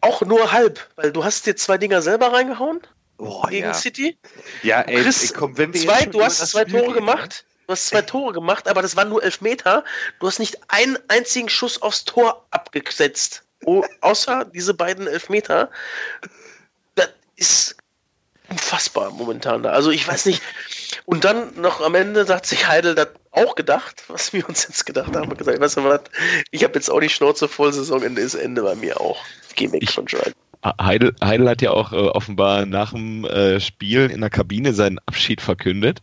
Auch nur halb, weil du hast dir zwei Dinger selber reingehauen Boah, gegen ja. City. Ja, ey, Chris, komm, wenn wir Zwei, du hast zwei Spiel Tore reden, gemacht. Du hast zwei Tore gemacht, aber das waren nur elf Meter. Du hast nicht einen einzigen Schuss aufs Tor abgesetzt. Oh, außer diese beiden Elfmeter. Das ist unfassbar momentan da. Also ich weiß nicht. Und dann noch am Ende hat sich Heidel das auch gedacht, was wir uns jetzt gedacht haben. Gesagt, weißt du was? Ich habe jetzt auch die Schnauze voll, Saisonende ist Ende bei mir auch. Gehe weg von Schalke. Heidel, Heidel hat ja auch äh, offenbar nach dem äh, Spiel in der Kabine seinen Abschied verkündet.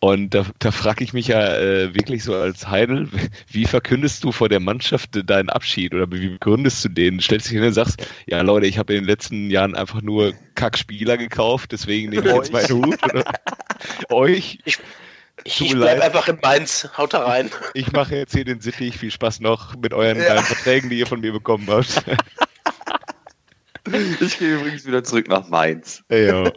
Und da, da frage ich mich ja äh, wirklich so als Heidel, wie verkündest du vor der Mannschaft deinen Abschied oder wie begründest du den? Stellst dich hin und sagst, ja Leute, ich habe in den letzten Jahren einfach nur Kackspieler gekauft, deswegen nehme ich jetzt meinen Hut. Oder euch, Ich, ich mir bleib einfach in Mainz. Haut da rein. ich mache jetzt hier den Sittich, viel Spaß noch mit euren Ja. Verträgen, die ihr von mir bekommen habt. Ich gehe übrigens wieder zurück nach Mainz. Ja.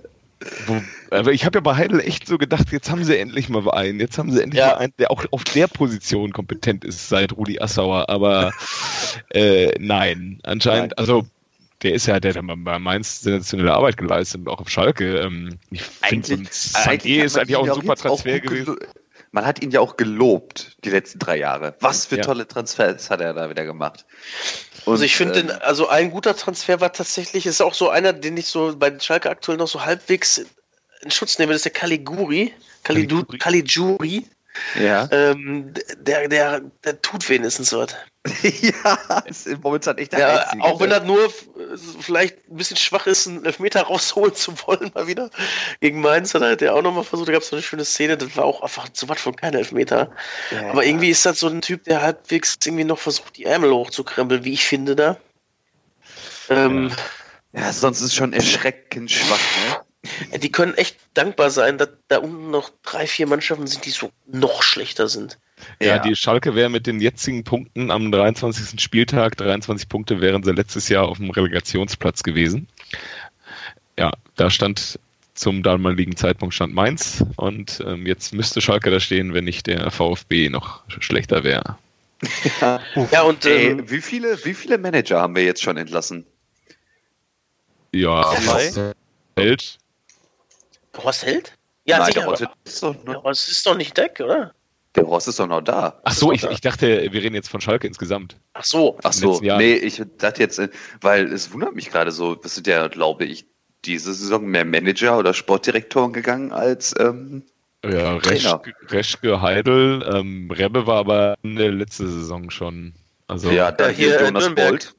Aber ich habe ja bei Heidel echt so gedacht, jetzt haben sie endlich mal einen. Jetzt haben sie endlich Ja. mal einen, der auch auf der Position kompetent ist seit Rudi Assauer. Aber äh, nein, anscheinend, Nein. also der ist ja, der hat bei Mainz sensationelle Arbeit geleistet und auch auf Schalke. Ähm, ich finde, so Sané ist eigentlich auch ein super auch Transfer gut gewesen. Man hat ihn ja auch gelobt, die letzten drei Jahre. Was für Ja. tolle Transfers hat er da wieder gemacht. Also ich finde, ähm, also ein guter Transfer war tatsächlich, ist auch so einer, den ich so bei Schalke aktuell noch so halbwegs in Schutz nehme, das ist der Caliguri. Calidu- Caligiuri. Caligiuri. Ja. Ähm, der, der, der tut wenigstens was. ja, ist momentan echt der Ja, Einzige. auch wenn der- er nur vielleicht ein bisschen schwach ist, einen Elfmeter rausholen zu wollen, mal wieder. Gegen Mainz hat er hat er auch nochmal versucht, da gab es so eine schöne Szene, das war auch einfach so was von kein Elfmeter. Ja, Aber ja. irgendwie ist das so ein Typ, der halbwegs irgendwie noch versucht, die Ärmel hochzukrempeln, wie ich finde da. Ähm, Ja, sonst ist schon erschreckend schwach, ne? Die können echt dankbar sein, dass da unten noch drei, vier Mannschaften sind, die so noch schlechter sind. Ja, die Schalke wäre mit den jetzigen Punkten am 23. Spieltag, 23 Punkte wären sie letztes Jahr auf dem Relegationsplatz gewesen. Ja, da stand zum damaligen Zeitpunkt stand Mainz und ähm, jetzt müsste Schalke da stehen, wenn nicht der VfB noch schlechter wäre. Ja, und Ey, ähm, wie viele, wie viele Manager haben wir jetzt schon entlassen? Ja, Zwei? Welt. Horst Held? Ja, Nein, sicher. der, Aber, Horst ist doch, aber es ist doch nicht Deck, oder? der Horst ist doch noch da. Ach so, ich, ich dachte, wir reden jetzt von Schalke insgesamt. Ach so. Ach so, nee, ich dachte jetzt, weil es wundert mich gerade so, es sind ja, glaube ich, diese Saison mehr Manager oder Sportdirektoren gegangen als ähm, Ja, Trainer. Reschke, Reschke Heidel, ähm, Rebbe war aber in der letzten Saison schon. Also, ja, da hier, Jonas Nürnberg. Bolt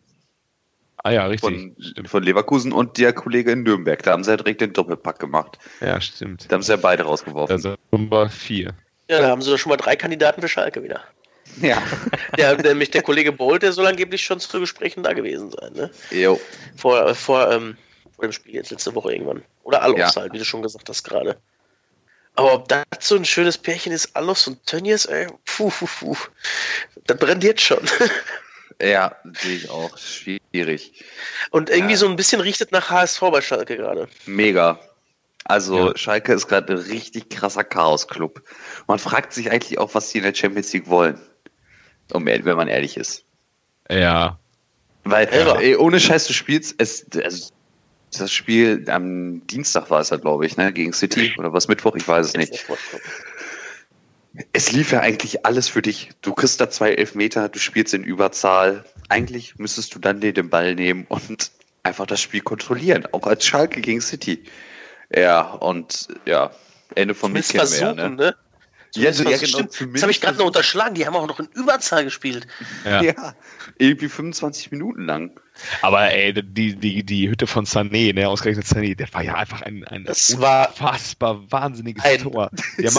ah ja, richtig. von, von Leverkusen und der Kollege in Nürnberg. Da haben sie ja direkt den Doppelpack gemacht. Ja, stimmt. Da haben sie ja beide rausgeworfen. Also Nummer vier. Ja, da haben sie doch schon mal drei Kandidaten für Schalke wieder. ja. Der, nämlich der Kollege Bolt, der soll angeblich schon zu Gesprächen da gewesen sein, ne? Jo. Vor, vor, ähm, vor dem Spiel jetzt letzte Woche irgendwann. Oder Alofs Ja. halt, wie du schon gesagt hast gerade. Aber ob das so ein schönes Pärchen ist, Alofs und Tönnies, ey, puh, puh, puh. Das brennt jetzt schon. Ja, sehe ich auch. Schwierig. Und irgendwie Ja. so ein bisschen riecht es nach HSV bei Schalke gerade. Mega. Also Ja. Schalke ist gerade ein richtig krasser Chaos-Club. Man fragt sich eigentlich auch, was die in der Champions League wollen. Um, wenn man ehrlich ist. Ja. Weil, Ja. ey, ohne Scheiß, du spielst, es, also, das Spiel am Dienstag war es ja, glaube ich, ne, gegen City oder was Mittwoch, ich weiß es nicht. Es lief ja eigentlich alles für dich. Du kriegst da zwei Elfmeter, du spielst in Überzahl. Eigentlich müsstest du dann dir den Ball nehmen und einfach das Spiel kontrollieren, auch als Schalke gegen City. Ja, und ja, Ende wir versuchen, ja, ne? ne? Ja, Zumindest ja, versuchen. genau, Stimmt. Das habe ich gerade noch unterschlagen. Die haben auch noch in Überzahl gespielt. ja. Ja, irgendwie 25 Minuten lang. Aber ey, die, die, die Hütte von Sané, ne, ausgerechnet Sané, der war ja einfach ein, ein Das war unfassbar wahnsinniges ein Tor. Der.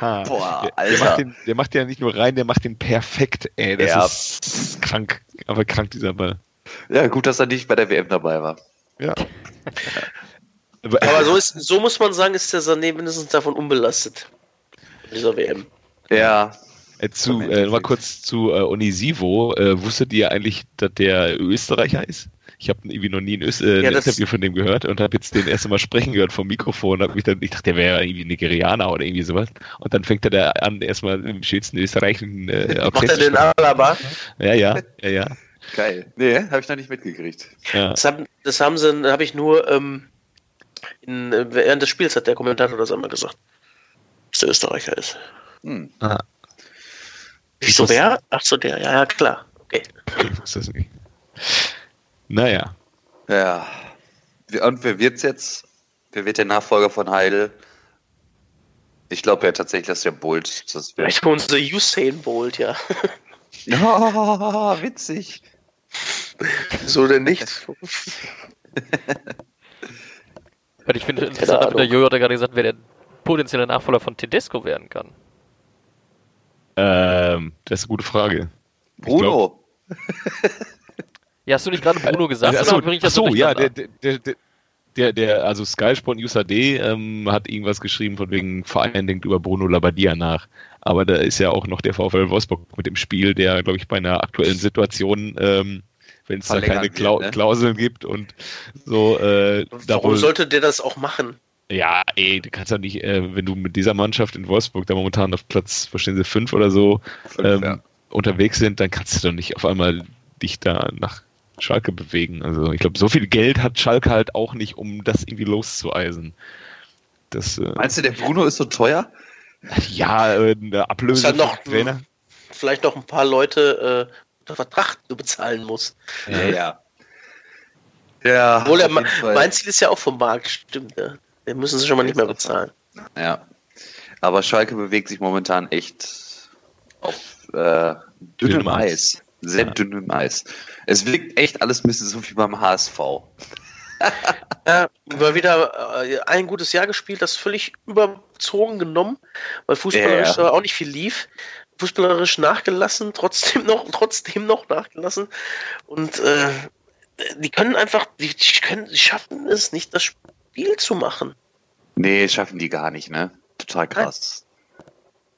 Ha, Boah, der, der, Alter. macht den, der macht den ja nicht nur rein, der macht den perfekt, ey. Das Ja. ist krank. Aber krank, dieser Ball. Ja, gut, dass er nicht bei der WM dabei war. Ja. Aber so, ist, so muss man sagen, ist der Sané mindestens davon unbelastet. Dieser WM. Ja, Äh, zu, äh, mal kurz zu äh, Onisivo. Äh, wusstet ihr eigentlich, dass der Österreicher ist? Ich habe irgendwie noch nie ein, Öst äh, Ja, Interview von dem gehört und habe jetzt den erste Mal sprechen gehört vom Mikrofon. Hab mich dann, ich dachte, der wäre irgendwie Nigerianer oder irgendwie sowas. Und dann fängt er da an, erstmal im schönsten österreichischen äh, Macht er den. Alaba? Ja, ja, ja, ja. geil. Nee, habe ich noch nicht mitgekriegt. ja. Das haben, das haben sie, habe ich nur ähm, in, äh, während des Spiels hat der Kommentator das einmal gesagt. Dass der Österreicher ist. Hm. Ah, Ich so, wer? Ach so, der, ja, ja, klar. Okay. ich wusste das nicht. Naja, Ja. Und wer wird's jetzt? Wer wird der Nachfolger von Heidel? Ich glaube ja tatsächlich, dass der Bolt das wird. Vielleicht unser Usain Bolt, ja. Oh, witzig. so denn nicht? Ich finde interessant, der Jojo hat ja gerade gesagt, wer der potenzielle Nachfolger von Tedesco werden kann. ähm, das ist eine gute Frage. Bruno. Ja, hast du nicht gerade Bruno gesagt? Achso, oder bring ich das achso ja, der, der, der, der, der, also Sky Sport News AD ähm, hat irgendwas geschrieben von wegen Verein denkt über Bruno Labbadia nach. Aber da ist ja auch noch der VfL Wolfsburg mit dem Spiel, der, glaube ich, bei einer aktuellen Situation, ähm, wenn es da keine wird, Klau ne? Klauseln gibt und so, äh, da Warum sollte der das auch machen? Ja, ey, du kannst ja nicht, äh, wenn du mit dieser Mannschaft in Wolfsburg da momentan auf Platz, verstehen Sie, fünf oder so, Fünf, ähm, ja. unterwegs sind, dann kannst du doch nicht auf einmal dich da nach Schalke bewegen. Also ich glaube, so viel Geld hat Schalke halt auch nicht, um das irgendwie loszueisen. Das, äh, Meinst du, der Bruno ist so teuer? ja, äh, eine Ablöse Ist halt noch- Trainer. Vielleicht noch ein paar Leute äh, unter Vertrag du bezahlen musst. Ja, ja. Ja, er, Fall. mein Ziel ist ja auch vom Markt, stimmt. Ja. Den müssen sie schon mal nicht mehr bezahlen. Ja. Aber Schalke bewegt sich momentan echt auf äh, dünnem Dünnem Eis. Eis. Sehr Ja. dünnem Eis. Es wirkt echt alles ein bisschen so wie beim HSV. Ja, mal wieder äh, ein gutes Jahr gespielt, das völlig überzogen genommen, weil fußballerisch äh, auch nicht viel lief. Fußballerisch nachgelassen, trotzdem noch, trotzdem noch nachgelassen. Und äh, die können einfach, die, die können, die schaffen es nicht, das Spiel zu machen. Nee, schaffen die gar nicht, ne? Total krass.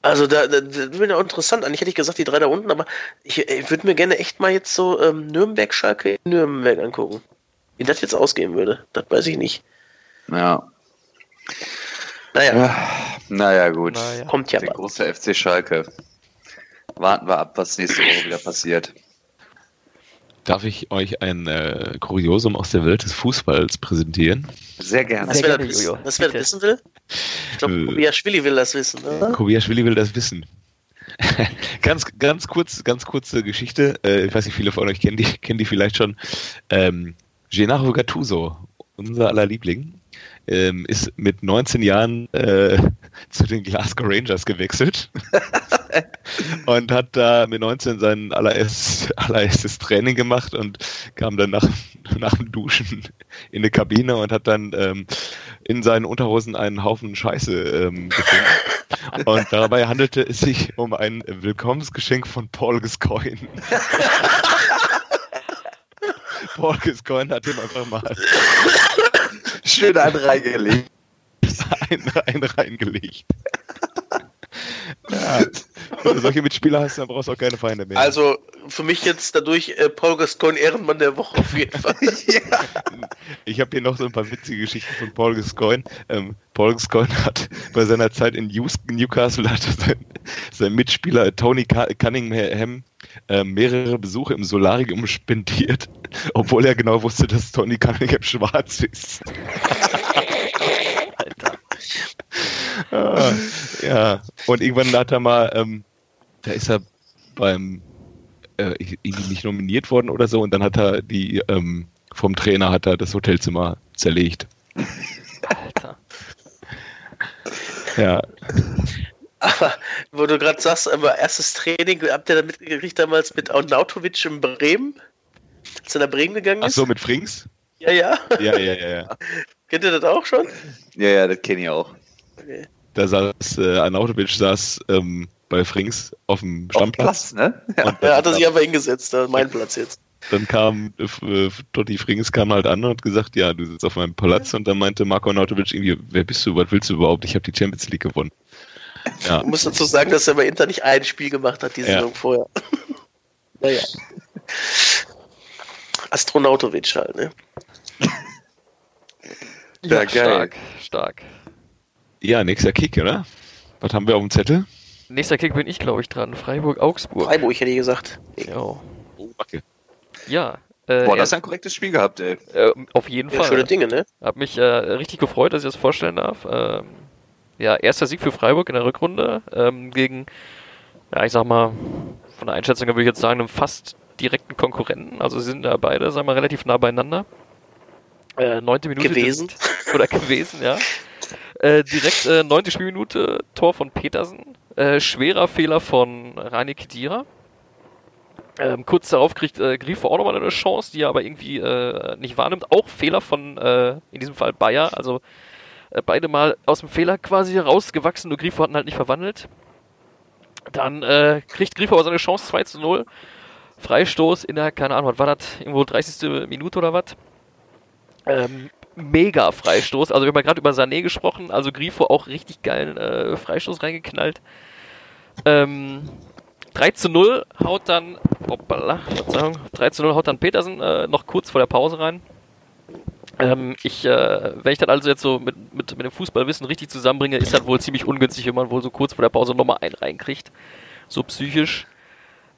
Also da, da, das wäre ja interessant. Eigentlich hätte ich gesagt, die drei da unten, aber ich, ich würde mir gerne echt mal jetzt so ähm, Nürnberg-Schalke in Nürnberg angucken. Wie das jetzt ausgehen würde, das weiß ich nicht. Ja. Naja, ja. Naja, gut. Naja. kommt ja Der bald. große FC Schalke. Warten wir ab, was nächste Woche wieder passiert. Darf ich euch ein äh, Kuriosum aus der Welt des Fußballs präsentieren? Sehr gerne. Was Sehr wer, gerne, das, Jojo. was wer das wissen will? Ich glaube, Äh. Kobiaschwili will das wissen, oder? Kobiaschwili will das wissen. ganz, ganz kurz, ganz kurze Geschichte. Äh, ich weiß nicht, viele von euch kennen die, kennen die vielleicht schon. Ähm, Gennaro Gattuso, unser aller Liebling, ähm, ist mit 19 Jahren äh, zu den Glasgow Rangers gewechselt und hat da mit 19 sein allererst, allererstes Training gemacht und kam dann nach, nach dem Duschen in eine Kabine und hat dann ähm, in seinen Unterhosen einen Haufen Scheiße ähm, gefunden. Und dabei handelte es sich um ein Willkommensgeschenk von Paul Gascoigne. Paul Gascoigne hat ihm einfach mal Schön einen reingelegt. einen, einen reingelegt. Ja, Wenn du solche Mitspieler hast, dann brauchst du auch keine Feinde mehr. Also für mich jetzt dadurch äh, Paul Gascoigne Ehrenmann der Woche auf jeden Fall. Ich habe hier noch so ein paar witzige Geschichten von Paul Gascoigne. Ähm, Paul Gascoigne hat bei seiner Zeit in Newcastle hat sein, sein Mitspieler Tony Cu- Cunningham äh, mehrere Besuche im Solarium spendiert, obwohl er genau wusste, dass Tony Cunningham schwarz ist. Alter. Ah, ja, und irgendwann hat er mal, ähm, da ist er beim äh, irgendwie nicht nominiert worden oder so und dann hat er die ähm, vom Trainer hat er das Hotelzimmer zerlegt. Alter. Ja, Aber wo du gerade sagst, aber erstes Training, habt ihr da mitgekriegt damals mit Arnautovic in Bremen? Als er nach Bremen gegangen ach ist? so mit Frings? Ja, ja. Ja, ja, ja, ja. Kennt ihr das auch schon? Ja, ja, das kenne ich auch. Okay. Da saß äh, Arnautovic saß ähm, bei Frings auf dem Auf Stammplatz. Platz, ne? Ja. Ja, er sich einfach hingesetzt, da mein Platz jetzt. dann kam äh, Totti Frings kam halt an und hat gesagt, ja, du sitzt auf meinem Platz und dann meinte Marco Arnautovic irgendwie, wer bist du, was willst du überhaupt? Ich habe die Champions League gewonnen. Ja, Ich muss dazu sagen, dass er bei Inter nicht ein Spiel gemacht hat, die Ja. Saison vorher. naja. Astronautovic halt, ne? Ja, geil. Stark, stark. ja, nächster Kick, oder? Was haben wir auf dem Zettel? Nächster Kick bin ich, glaube ich, dran. Freiburg-Augsburg. Freiburg hätte ich gesagt. Ja. Oh, okay. Ja. Äh, Boah, das ist ein korrektes Spiel gehabt, ey. äh, auf jeden Ja, Fall. schöne Dinge, ne? Hab mich äh, richtig gefreut, dass ich das vorstellen darf. Ähm, ja, erster Sieg für Freiburg in der Rückrunde ähm, gegen, ja, ich sag mal, von der Einschätzung her würde ich jetzt sagen, einem fast direkten Konkurrenten. Also sie sind da beide, sagen wir, relativ nah beieinander. Äh, neunte Minute. Gewesen. Oder gewesen, ja. Äh, direkt äh, neunte Spielminute, Tor von Petersen. Äh, schwerer Fehler von Rani Kedira. Ähm, kurz darauf kriegt äh, Grifo auch nochmal eine Chance, die er aber irgendwie äh, nicht wahrnimmt. Auch Fehler von, äh, in diesem Fall Bayer. Also beide mal aus dem Fehler quasi rausgewachsen, nur Grifo hatten halt nicht verwandelt. Dann kriegt Grifo aber seine Chance 2 zu 0. Freistoß in der, keine Ahnung, was war das? Irgendwo 30. Minute oder was? Ähm, mega Freistoß. Also wir haben ja gerade über Sané gesprochen, also Grifo auch richtig geilen äh, Freistoß reingeknallt. Ähm, 3 zu 0 haut dann, hoppala, Verzeihung, 3 zu 0 haut dann Petersen äh, noch kurz vor der Pause rein. Ähm, ich, äh, wenn ich das also jetzt so mit, mit, mit dem Fußballwissen richtig zusammenbringe, ist das wohl ziemlich ungünstig, wenn man wohl so kurz vor der Pause nochmal einen reinkriegt. So psychisch.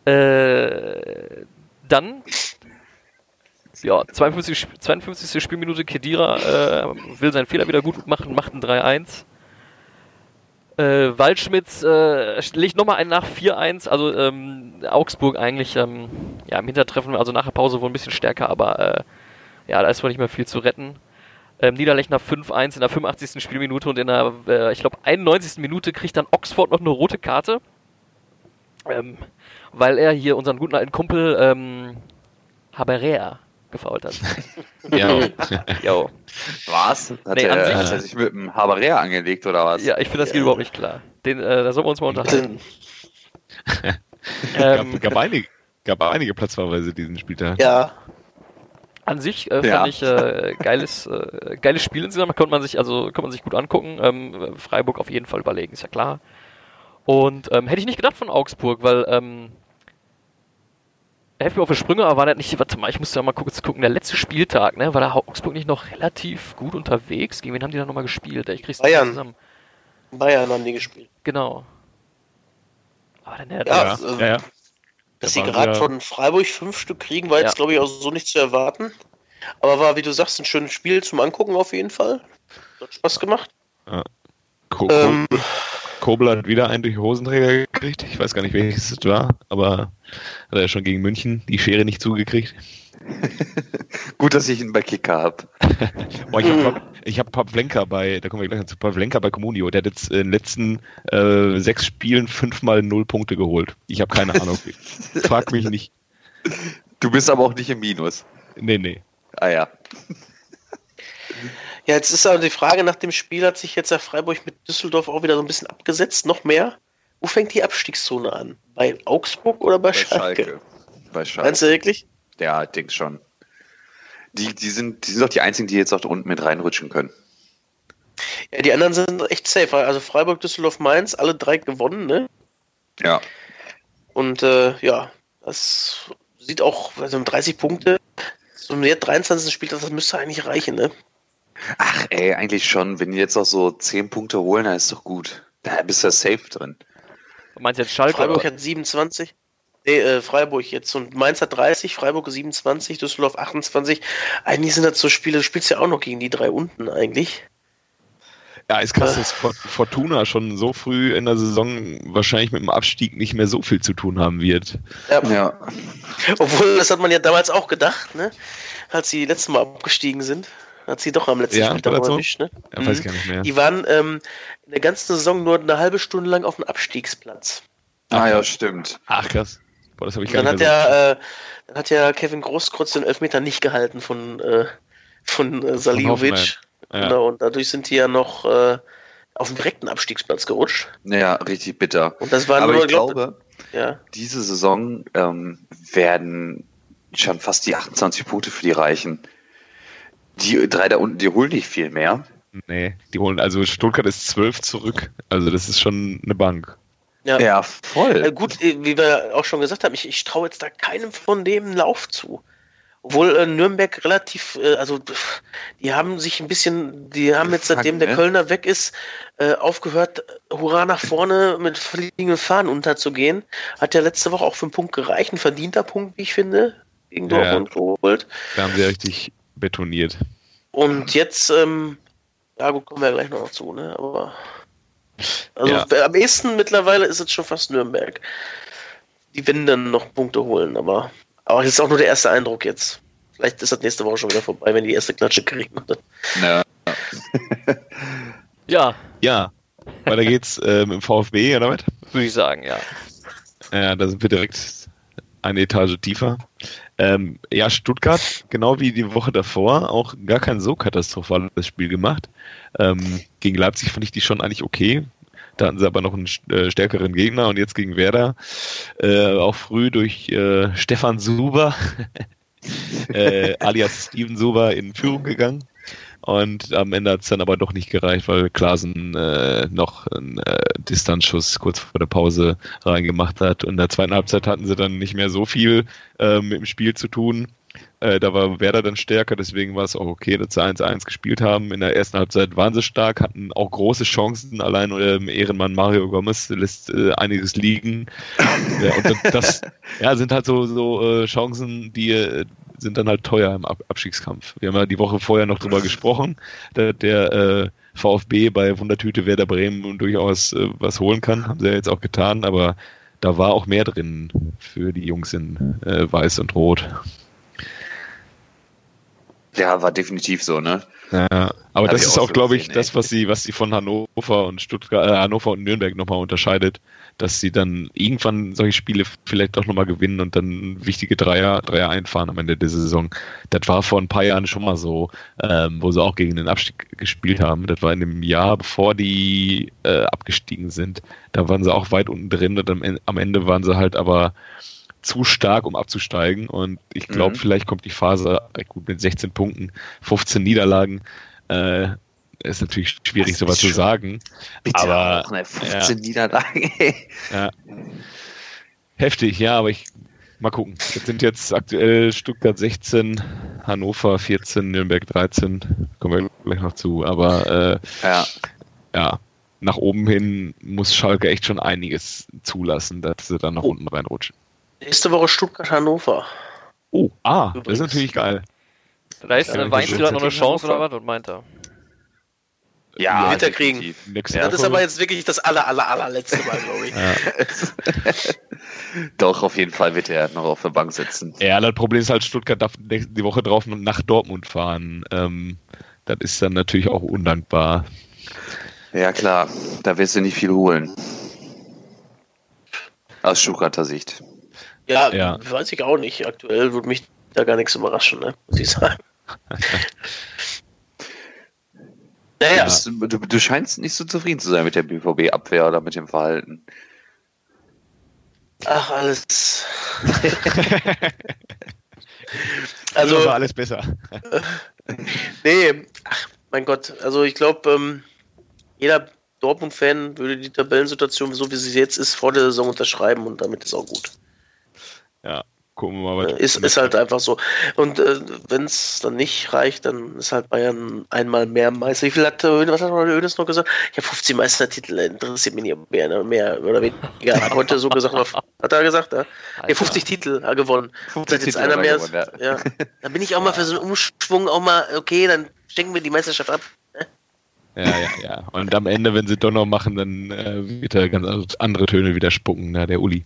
Äh, dann, ja, 52, Sp- 52. Spielminute, Kedira äh, will seinen Fehler wieder gut machen, macht ein 3-1. Äh, Waldschmidt äh, legt nochmal einen nach 4-1, also ähm, Augsburg eigentlich ähm, ja, im Hintertreffen, also nach der Pause wohl ein bisschen stärker, aber äh, ja, da ist wohl nicht mehr viel zu retten. Ähm, Niederlechner 5-1 in der 85. Spielminute und in der, äh, ich glaube, 91. Minute kriegt dann Oxford noch eine rote Karte. Ähm, weil er hier unseren guten alten Kumpel ähm, Haberea gefault hat. Ja, Jo. Was? Hat, Nee, an er, sich- hat er sich mit dem Haberea angelegt oder was? Ja, ich finde, das geht überhaupt nicht klar. Den, äh, da sollen wir uns mal unterhalten. Ähm, gab, gab, einige, gab einige Platzverweise diesen Spieltag. ja, An sich äh, Ja. fand ich äh, geiles, äh, geiles Spiel insgesamt. Konnte man sich, also konnte man sich gut angucken. Ähm, Freiburg auf jeden Fall überlegen, ist ja klar. Und ähm, hätte ich nicht gedacht von Augsburg, weil ähm, helft mir auf die Sprünge, aber war das nicht, warte mal, ich musste ja mal kurz gucken, der letzte Spieltag, ne, war da Augsburg nicht noch relativ gut unterwegs? Gegen wen haben die da nochmal gespielt? Ich krieg's nicht Bayern. zusammen. Bayern haben die gespielt. Genau. Aber dann der, Ja, ja, äh, ja. ja. Dass Da sie gerade von Freiburg fünf Stück kriegen, war jetzt, Ja. glaube ich, auch so nicht zu erwarten. Aber war, wie du sagst, ein schönes Spiel zum Angucken auf jeden Fall. Hat Spaß gemacht. Ko Ähm, Kobel hat wieder einen durch Hosenträger gekriegt. Ich weiß gar nicht, welches es war, aber hat er schon gegen München die Schere nicht zugekriegt. Gut, dass ich ihn bei Kicker habe. Ich habe hab Pavlenka bei, da kommen wir gleich zu Pavlenka bei Comunio. Der hat jetzt in den letzten äh, sechs Spielen fünfmal null Punkte geholt. Ich habe keine Ahnung. Frag mich nicht. Du bist aber auch nicht im Minus. Nee, nee. Ah ja. Ja, jetzt ist aber die Frage nach dem Spiel, hat sich jetzt der Freiburg mit Düsseldorf auch wieder so ein bisschen abgesetzt, noch mehr. Wo fängt die Abstiegszone an? Bei Augsburg oder bei, Bei Schalke? Schalke. Bei Schalke. Meinst du wirklich? Ja, ich denke schon. Die, die, sind, die sind doch die einzigen, die jetzt auch da unten mit reinrutschen können. Ja, die anderen sind echt safe. Also Freiburg, Düsseldorf, Mainz, alle drei gewonnen, ne? Ja. Und äh, ja, das sieht auch, also 30 Punkte, so im 23. Spieltag, das müsste eigentlich reichen, ne? Ach, ey, eigentlich schon. Wenn die jetzt auch so 10 Punkte holen, dann ist doch gut. Da bist du ja safe drin. Du meinst jetzt Schalke? Freiburg oder? hat 27. Nee, äh, Freiburg jetzt und Mainz hat 30, Freiburg 27, Düsseldorf 28. Eigentlich sind das so Spiele, du spielst ja auch noch gegen die drei unten eigentlich. Ja, ist krass, dass Fort- Fortuna schon so früh in der Saison wahrscheinlich mit dem Abstieg nicht mehr so viel zu tun haben wird. Ja. Ja. Obwohl, das hat man ja damals auch gedacht, ne? Als sie letztes Mal abgestiegen sind. Hat sie doch am letzten Ja, Spieltag war mal so? erwischt, ne? Ja, weiß Mhm. gar nicht mehr. Die waren ähm, in der ganzen Saison nur eine halbe Stunde lang auf dem Abstiegsplatz. Ah ja, stimmt. Ach krass. Boah, das habe ich gar dann nicht hat ja, äh, dann hat ja Kevin Großkreuz den Elfmeter nicht gehalten von, äh, von äh, Saliovic. Ja. Genau, und dadurch sind die ja noch äh, auf den direkten Abstiegsplatz gerutscht. Ja, richtig bitter. Und das waren Aber nur, ich glaub- glaube, ja, diese Saison ähm, werden schon fast die 28 Punkte für die reichen. Die drei da unten, die holen nicht viel mehr. Nee, die holen, also Stuttgart ist 12 zurück. Also das ist schon eine Bank. ja. Ja, voll. Äh, gut, wie wir auch schon gesagt haben, ich, ich traue jetzt da keinem von dem einen Lauf zu. Obwohl äh, Nürnberg relativ, äh, also die haben sich ein bisschen, die haben jetzt, seitdem der ne? Kölner weg ist, äh, aufgehört, hurra nach vorne mit fliegenden Fahnen unterzugehen. Hat ja letzte Woche auch für einen Punkt gereicht, ein verdienter Punkt, wie ich finde, gegen Ja. Dortmund geholt. Da haben sie ja richtig betoniert. Und jetzt, ähm, ja gut, kommen wir ja gleich noch zu, ne? Aber also Ja. am ehesten mittlerweile ist es schon fast Nürnberg. Die werden dann noch Punkte holen, aber, aber das ist auch nur der erste Eindruck jetzt. Vielleicht ist das nächste Woche schon wieder vorbei, wenn die erste Klatsche kriegen. Ja. Ja, Ja, weiter geht's äh, mit dem VfB, oder was? würde ich sagen, ja. Ja, da sind wir direkt eine Etage tiefer. Ähm, ja, Stuttgart, genau wie die Woche davor, auch gar kein so katastrophales Spiel gemacht. Ähm, gegen Leipzig fand ich die schon eigentlich okay. Da hatten sie aber noch einen äh, stärkeren Gegner und jetzt gegen Werder äh, auch früh durch äh, Stefan Suber, äh, alias Steven Suber, in Führung gegangen. Und am Ende hat es dann aber doch nicht gereicht, weil Klaasen äh, noch einen äh, Distanzschuss kurz vor der Pause reingemacht hat. Und in der zweiten Halbzeit hatten sie dann nicht mehr so viel äh, mit dem Spiel zu tun. Äh, da war Werder dann stärker, deswegen war es auch okay, dass sie 1-1 gespielt haben. In der ersten Halbzeit waren sie stark, hatten auch große Chancen. Allein ähm, Ehrenmann Mario Gomez lässt äh, einiges liegen. ja, und das, das ja, sind halt so, so äh, Chancen, die äh, sind dann halt teuer im Ab Abstiegskampf. Wir haben ja die Woche vorher noch drüber gesprochen, der, der äh, VfB bei Wundertüte Werder Bremen durchaus äh, was holen kann, haben sie ja jetzt auch getan, aber da war auch mehr drin für die Jungs in äh, Weiß und Rot. ja, war definitiv so, ne? Ja, aber Hab das ist auch so glaube ich, gesehen, das, ey. was sie, was sie von Hannover und Stuttgart, äh, Hannover und Nürnberg nochmal unterscheidet, dass sie dann irgendwann solche Spiele vielleicht doch nochmal gewinnen und dann wichtige Dreier, Dreier einfahren am Ende der Saison. Das war vor ein paar Jahren schon mal so, ähm, wo sie auch gegen den Abstieg gespielt haben. Das war in dem Jahr, bevor die äh, abgestiegen sind. Da waren sie auch weit unten drin und am, am Ende waren sie halt aber zu stark, um abzusteigen. Und ich glaube, Mhm. vielleicht kommt die Phase recht gut mit 16 Punkten, 15 Niederlagen. Äh, ist natürlich schwierig, sowas zu sagen. Bitte Aber, auch, ne? 15 Niederlagen, ey. Ja. Heftig, ja, aber ich mal gucken. Das sind jetzt aktuell Stuttgart 16, Hannover 14, Nürnberg 13. Kommen wir gleich noch zu. Aber äh, Ja. ja, nach oben hin muss Schalke echt schon einiges zulassen, dass sie dann nach Oh. unten reinrutschen. Nächste Woche Stuttgart-Hannover. Oh, ah, das Übrigens. ist natürlich geil. Da ist Ja, Weinziel hat noch eine Chance oder was? Was meint er? Ja, Wird er kriegen. definitiv. Nächste Ja, Das ist aber jetzt wirklich das aller, aller, allerletzte Mal, glaube ich. ja. Doch, auf jeden Fall wird er noch auf der Bank sitzen. ja, das Problem ist halt, Stuttgart darf die Woche drauf nach Dortmund fahren. Ähm, das ist dann natürlich auch undankbar. Ja, klar. Da wirst du nicht viel holen. Aus Stuttgarter Sicht. Ja, Ja. weiß ich auch nicht. Aktuell würde mich da gar nichts überraschen, ne? muss ich sagen. Du, naja, bist, du, du scheinst nicht so zufrieden zu sein mit der BVB-Abwehr oder mit dem Verhalten. ach, alles. Also also, war alles besser. nee, ach, mein Gott. Also, ich glaube, ähm, jeder Dortmund-Fan würde die Tabellensituation, so wie sie jetzt ist, vor der Saison unterschreiben und damit ist auch gut. Ja, gucken wir mal. Äh, ist, ist halt einfach so. Und äh, wenn es dann nicht reicht, dann ist halt Bayern einmal mehr Meister. Wie viel hat Hönes, was hat Hönes noch gesagt? Ich habe 15 Meistertitel, interessiert mich nicht mehr, ne? mehr oder weniger. Er hat heute so gesagt, hat er gesagt, ja? ja 50 Titel hat gewonnen. 50 Titel jetzt einer mehr. Gewonnen, ja. ja. Dann bin ich auch mal für so einen Umschwung auch mal, okay, dann stecken wir die Meisterschaft ab. Ne? Ja, ja, ja. Und am Ende, wenn sie doch noch machen, dann äh, wird er ganz andere Töne wieder spucken, na, der Uli.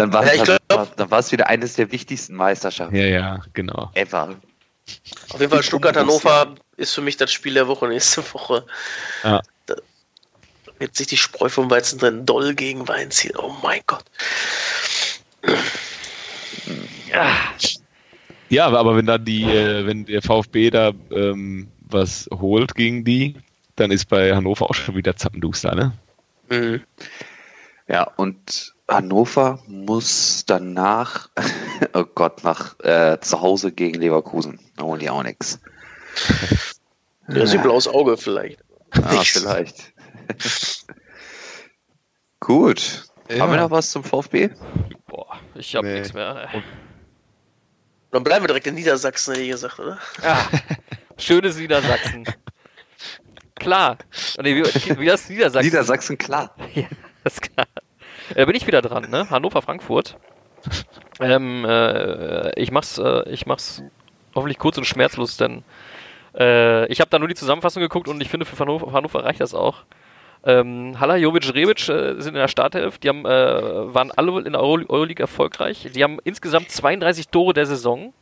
Dann war, ja, war es wieder eines der wichtigsten Meisterschaften. Ja, ja, genau. Ever. Auf jeden Fall Stuttgart-Hannover ist für mich das Spiel der Woche nächste Woche. Ja. Da wird sich die Spreu vom Weizen drin doll gegen Wein ziehen. Oh mein Gott. Ja. Ja, aber wenn dann die, äh, wenn der VfB da ähm, was holt gegen die, dann ist bei Hannover auch schon wieder Zappenduster, ne? Mhm. Ja, und Hannover muss danach, oh Gott, nach äh, zu Hause gegen Leverkusen. Da holen die auch nichts. Ja, ein blaues Auge vielleicht. Ah, vielleicht. Gut. Ja. Haben wir noch was zum VfB? Boah, ich habe nee. nichts mehr. Dann bleiben wir direkt in Niedersachsen, hätte ich gesagt, oder? Ja. Schönes Niedersachsen. klar. Nee, wie, wie das Niedersachsen? Niedersachsen, klar. ja, das ist klar. Äh, bin ich wieder dran, ne? Hannover, Frankfurt. Ähm, äh, ich mach's, äh, ich mach's hoffentlich kurz und schmerzlos, denn äh, ich habe da nur die Zusammenfassung geguckt und ich finde, für Hannover, Hannover reicht das auch. Ähm, Halla, Jovic, Rebic äh, sind in der Startelf. Die haben, äh, waren alle in der Euro Euroleague erfolgreich. Die haben insgesamt 32 Tore der Saison.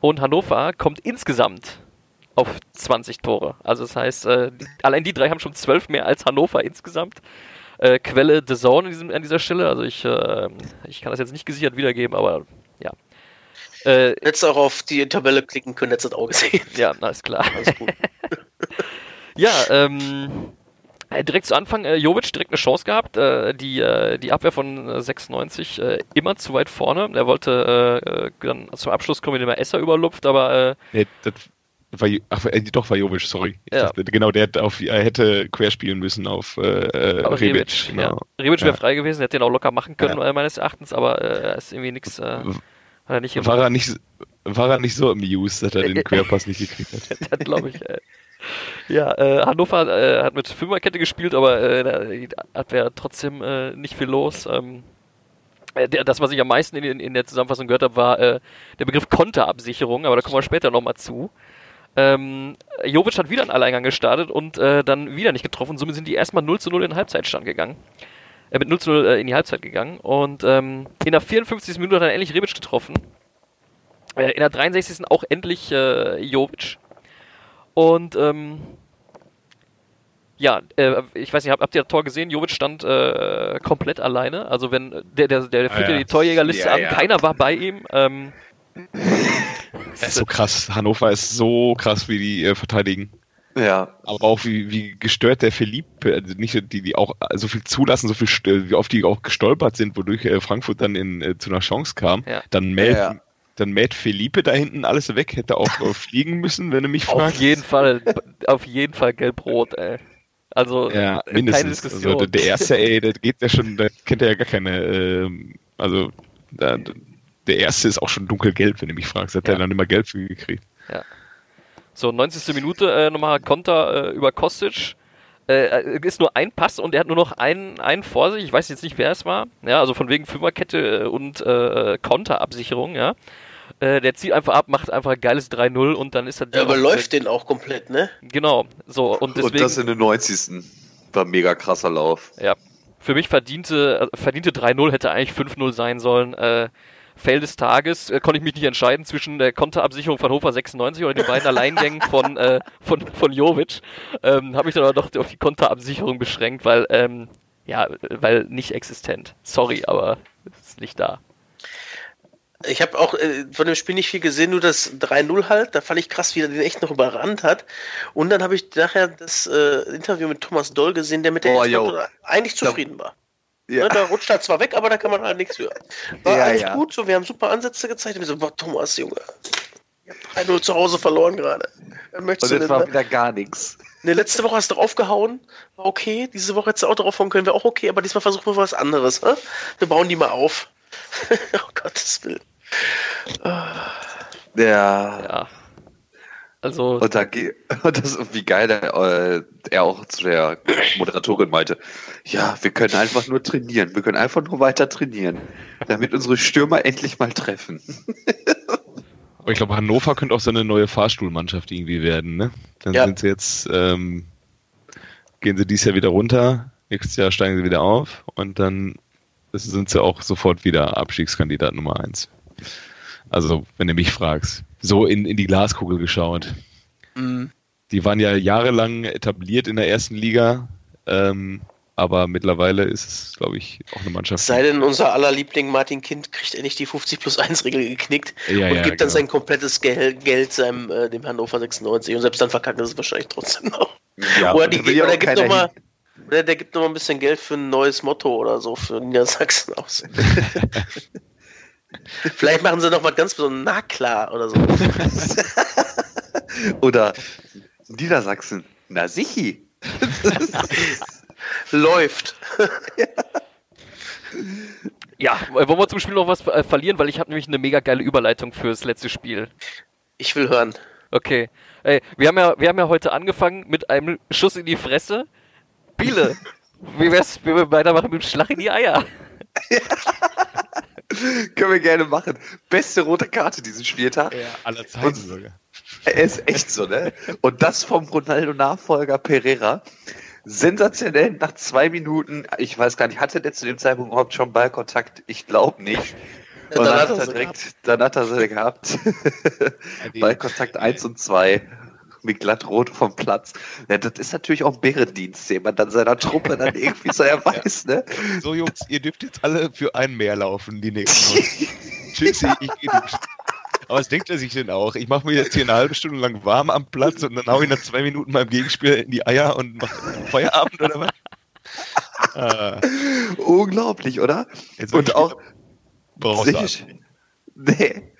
Und Hannover kommt insgesamt auf 20 Tore. Also das heißt, äh, allein die drei haben schon 12 mehr als Hannover insgesamt. Äh, Quelle The Zone in diesem, an dieser Stelle. Also ich, äh, ich kann das jetzt nicht gesichert wiedergeben, aber ja. Äh, Hättest auch auf die Tabelle klicken können, hättest du das auch gesehen. Ja, alles klar. Alles gut. ja, ähm, äh, direkt zu Anfang, äh, Jovic direkt eine Chance gehabt. Äh, die, äh, die Abwehr von 96 äh, immer zu weit vorne. Er wollte äh, dann zum Abschluss kommen, indem er Esser überlupft, aber. nee, das war, ach, äh, doch, war Jovic, sorry. Ja. Dachte, genau, der auf, hätte querspielen müssen auf äh, Rebic. Rebic, genau. ja. Rebic wäre ja. frei gewesen, hätte den auch locker machen können, ja. meines Erachtens, aber äh, er ist irgendwie nichts. Äh, er nicht war, er nicht, war er nicht so amused, dass er den Querpass nicht gekriegt hat? das glaube ich. Äh. Ja, äh, Hannover äh, hat mit Fünferkette gespielt, aber äh, hat wäre trotzdem äh, nicht viel los. Ähm, äh, das, was ich am meisten in, in der Zusammenfassung gehört habe, war äh, der Begriff Konterabsicherung, aber da kommen wir später nochmal zu. Ähm, Jovic hat wieder einen Alleingang gestartet und äh, dann wieder nicht getroffen. Somit sind die erstmal 0 zu 0 in den Halbzeitstand gegangen. Äh, mit 0 zu 0 äh, in die Halbzeit gegangen. Und ähm, in der 54. Minute hat dann endlich Rebic getroffen. Äh, in der 63. auch endlich äh, Jovic. Und ähm, ja, äh, ich weiß nicht, habt, habt ihr das Tor gesehen? Jovic stand äh, komplett alleine. Also wenn der, der, der führt ah, ja. die Torjägerliste ja, an, ja. keiner war bei ihm. Ähm, das ist so krass. Hannover ist so krass, wie die äh, verteidigen. Ja. Aber auch wie, wie gestört der Philippe, also nicht die, die auch so viel zulassen, so viel, wie oft die auch gestolpert sind, wodurch äh, Frankfurt dann in, äh, zu einer Chance kam. Ja. Dann mäht, ja, ja. dann mäht Felipe da hinten alles weg, hätte auch äh, fliegen müssen, wenn du mich fragst. Auf jeden Fall, auf jeden Fall gelb-rot, ey. Also, ja, mindestens. Keine Diskussion. Also, der erste, ey, der geht ja schon, da kennt er ja gar keine, äh, also, da, der erste ist auch schon dunkelgelb, wenn du mich fragst. Hat ja. er dann immer gelb für gekriegt. Ja. So, 90. Minute äh, nochmal Konter äh, über Kostic. Äh, äh, ist nur ein Pass und er hat nur noch einen, einen vor sich. Ich weiß jetzt nicht, wer es war. Ja, also von wegen Fünferkette und äh, Konterabsicherung, ja. Äh, der zieht einfach ab, macht einfach ein geiles 3-0 und dann ist er. Ja, aber läuft den auch komplett, ne? Genau. So, und, deswegen, und das in den 90. War mega krasser Lauf. Ja. Für mich verdiente, äh, verdiente 3-0 hätte eigentlich 5-0 sein sollen. Äh, Fail des Tages äh, konnte ich mich nicht entscheiden zwischen der Konterabsicherung von Hofer 96 oder den beiden Alleingängen von, äh, von, von Jovic. Ähm, Habe mich dann aber doch auf die Konterabsicherung beschränkt, weil, ähm, ja, weil nicht existent. Sorry, aber ist nicht da. Ich habe auch äh, von dem Spiel nicht viel gesehen, nur das 3-0 halt. Da fand ich krass, wie er den echt noch überrannt hat. Und dann habe ich nachher das äh, Interview mit Thomas Doll gesehen, der mit der oh, eigentlich zufrieden war. Ja. Ne, da rutscht er zwar weg, aber da kann man halt nichts hören. War ja, alles ja. gut, so, wir haben super Ansätze gezeigt. Und wir so, boah, Thomas, Junge. 3-0 zu Hause verloren gerade. Wer Und jetzt denn? war Ne? wieder gar nichts. Ne, letzte Woche hast du draufgehauen. War okay. Diese Woche hättest du auch draufhauen können. Wäre auch okay. Aber diesmal versuchen wir was anderes. Hä? Wir bauen die mal auf. oh Gottes Willen. Ja. Ja. Also, Und, da, und das, wie geil äh, er auch zu der Moderatorin meinte, ja, wir können einfach nur trainieren, wir können einfach nur weiter trainieren, damit unsere Stürmer endlich mal treffen. Aber ich glaube, Hannover könnte auch so eine neue Fahrstuhlmannschaft irgendwie werden, ne? Dann Ja. sind sie jetzt, ähm, gehen sie dieses Jahr wieder runter, nächstes Jahr steigen sie wieder auf und dann sind sie auch sofort wieder Abstiegskandidat Nummer eins. Also, wenn du mich fragst. So in, in die Glaskugel geschaut. Mhm. Die waren ja jahrelang etabliert in der ersten Liga, ähm, aber mittlerweile ist es, glaube ich, auch eine Mannschaft. Sei denn, unser aller Liebling Martin Kind kriegt endlich die 50 plus 1 Regel geknickt Ja, und ja, gibt dann genau. sein komplettes Gel Geld seinem, äh, dem Hannover 96 und selbst dann verkackt er es wahrscheinlich trotzdem noch. Ja, oder die, ja oder gibt keiner noch mal, hin. oder der gibt noch mal ein bisschen Geld für ein neues Motto oder so für Niedersachsen aus. Vielleicht machen sie noch was ganz besonderes. Na klar oder so. Oder Niedersachsen, na sichi. Läuft. ja, äh, wollen wir zum Spiel noch was äh, verlieren, weil ich habe nämlich eine mega geile Überleitung fürs letzte Spiel. Ich will hören. Okay. Ey, wir haben ja, wir haben ja heute angefangen mit einem Schuss in die Fresse. Biele, wie wär's, wenn wir weitermachen mit dem Schlag in die Eier? Können wir gerne machen. Beste rote Karte diesen Spieltag. aller Zeiten sogar. Er ist echt so, ne? Und das vom Ronaldo-Nachfolger Pereira. Sensationell nach zwei Minuten, ich weiß gar nicht, hatte der zu dem Zeitpunkt überhaupt schon Ballkontakt? Ich glaube nicht. Ja, Und dann dann hat er direkt, dann hat er sie gehabt. Ballkontakt 1 und 2 mit glattrot vom Platz. Ja, das ist natürlich auch ein Bärendienst, den man dann seiner Truppe dann irgendwie so erweist, ne? So, Jungs, ihr dürft jetzt alle für einen mehr laufen, die nächsten. Tschüssi, ich gehe. Aber was denkt er sich denn auch? Ich mache mir jetzt hier eine halbe Stunde lang warm am Platz und dann hau ich nach zwei Minuten meinem Gegenspieler in die Eier und mach Feierabend oder was? Ah, Unglaublich, oder? Und auch, brauchst du Nee.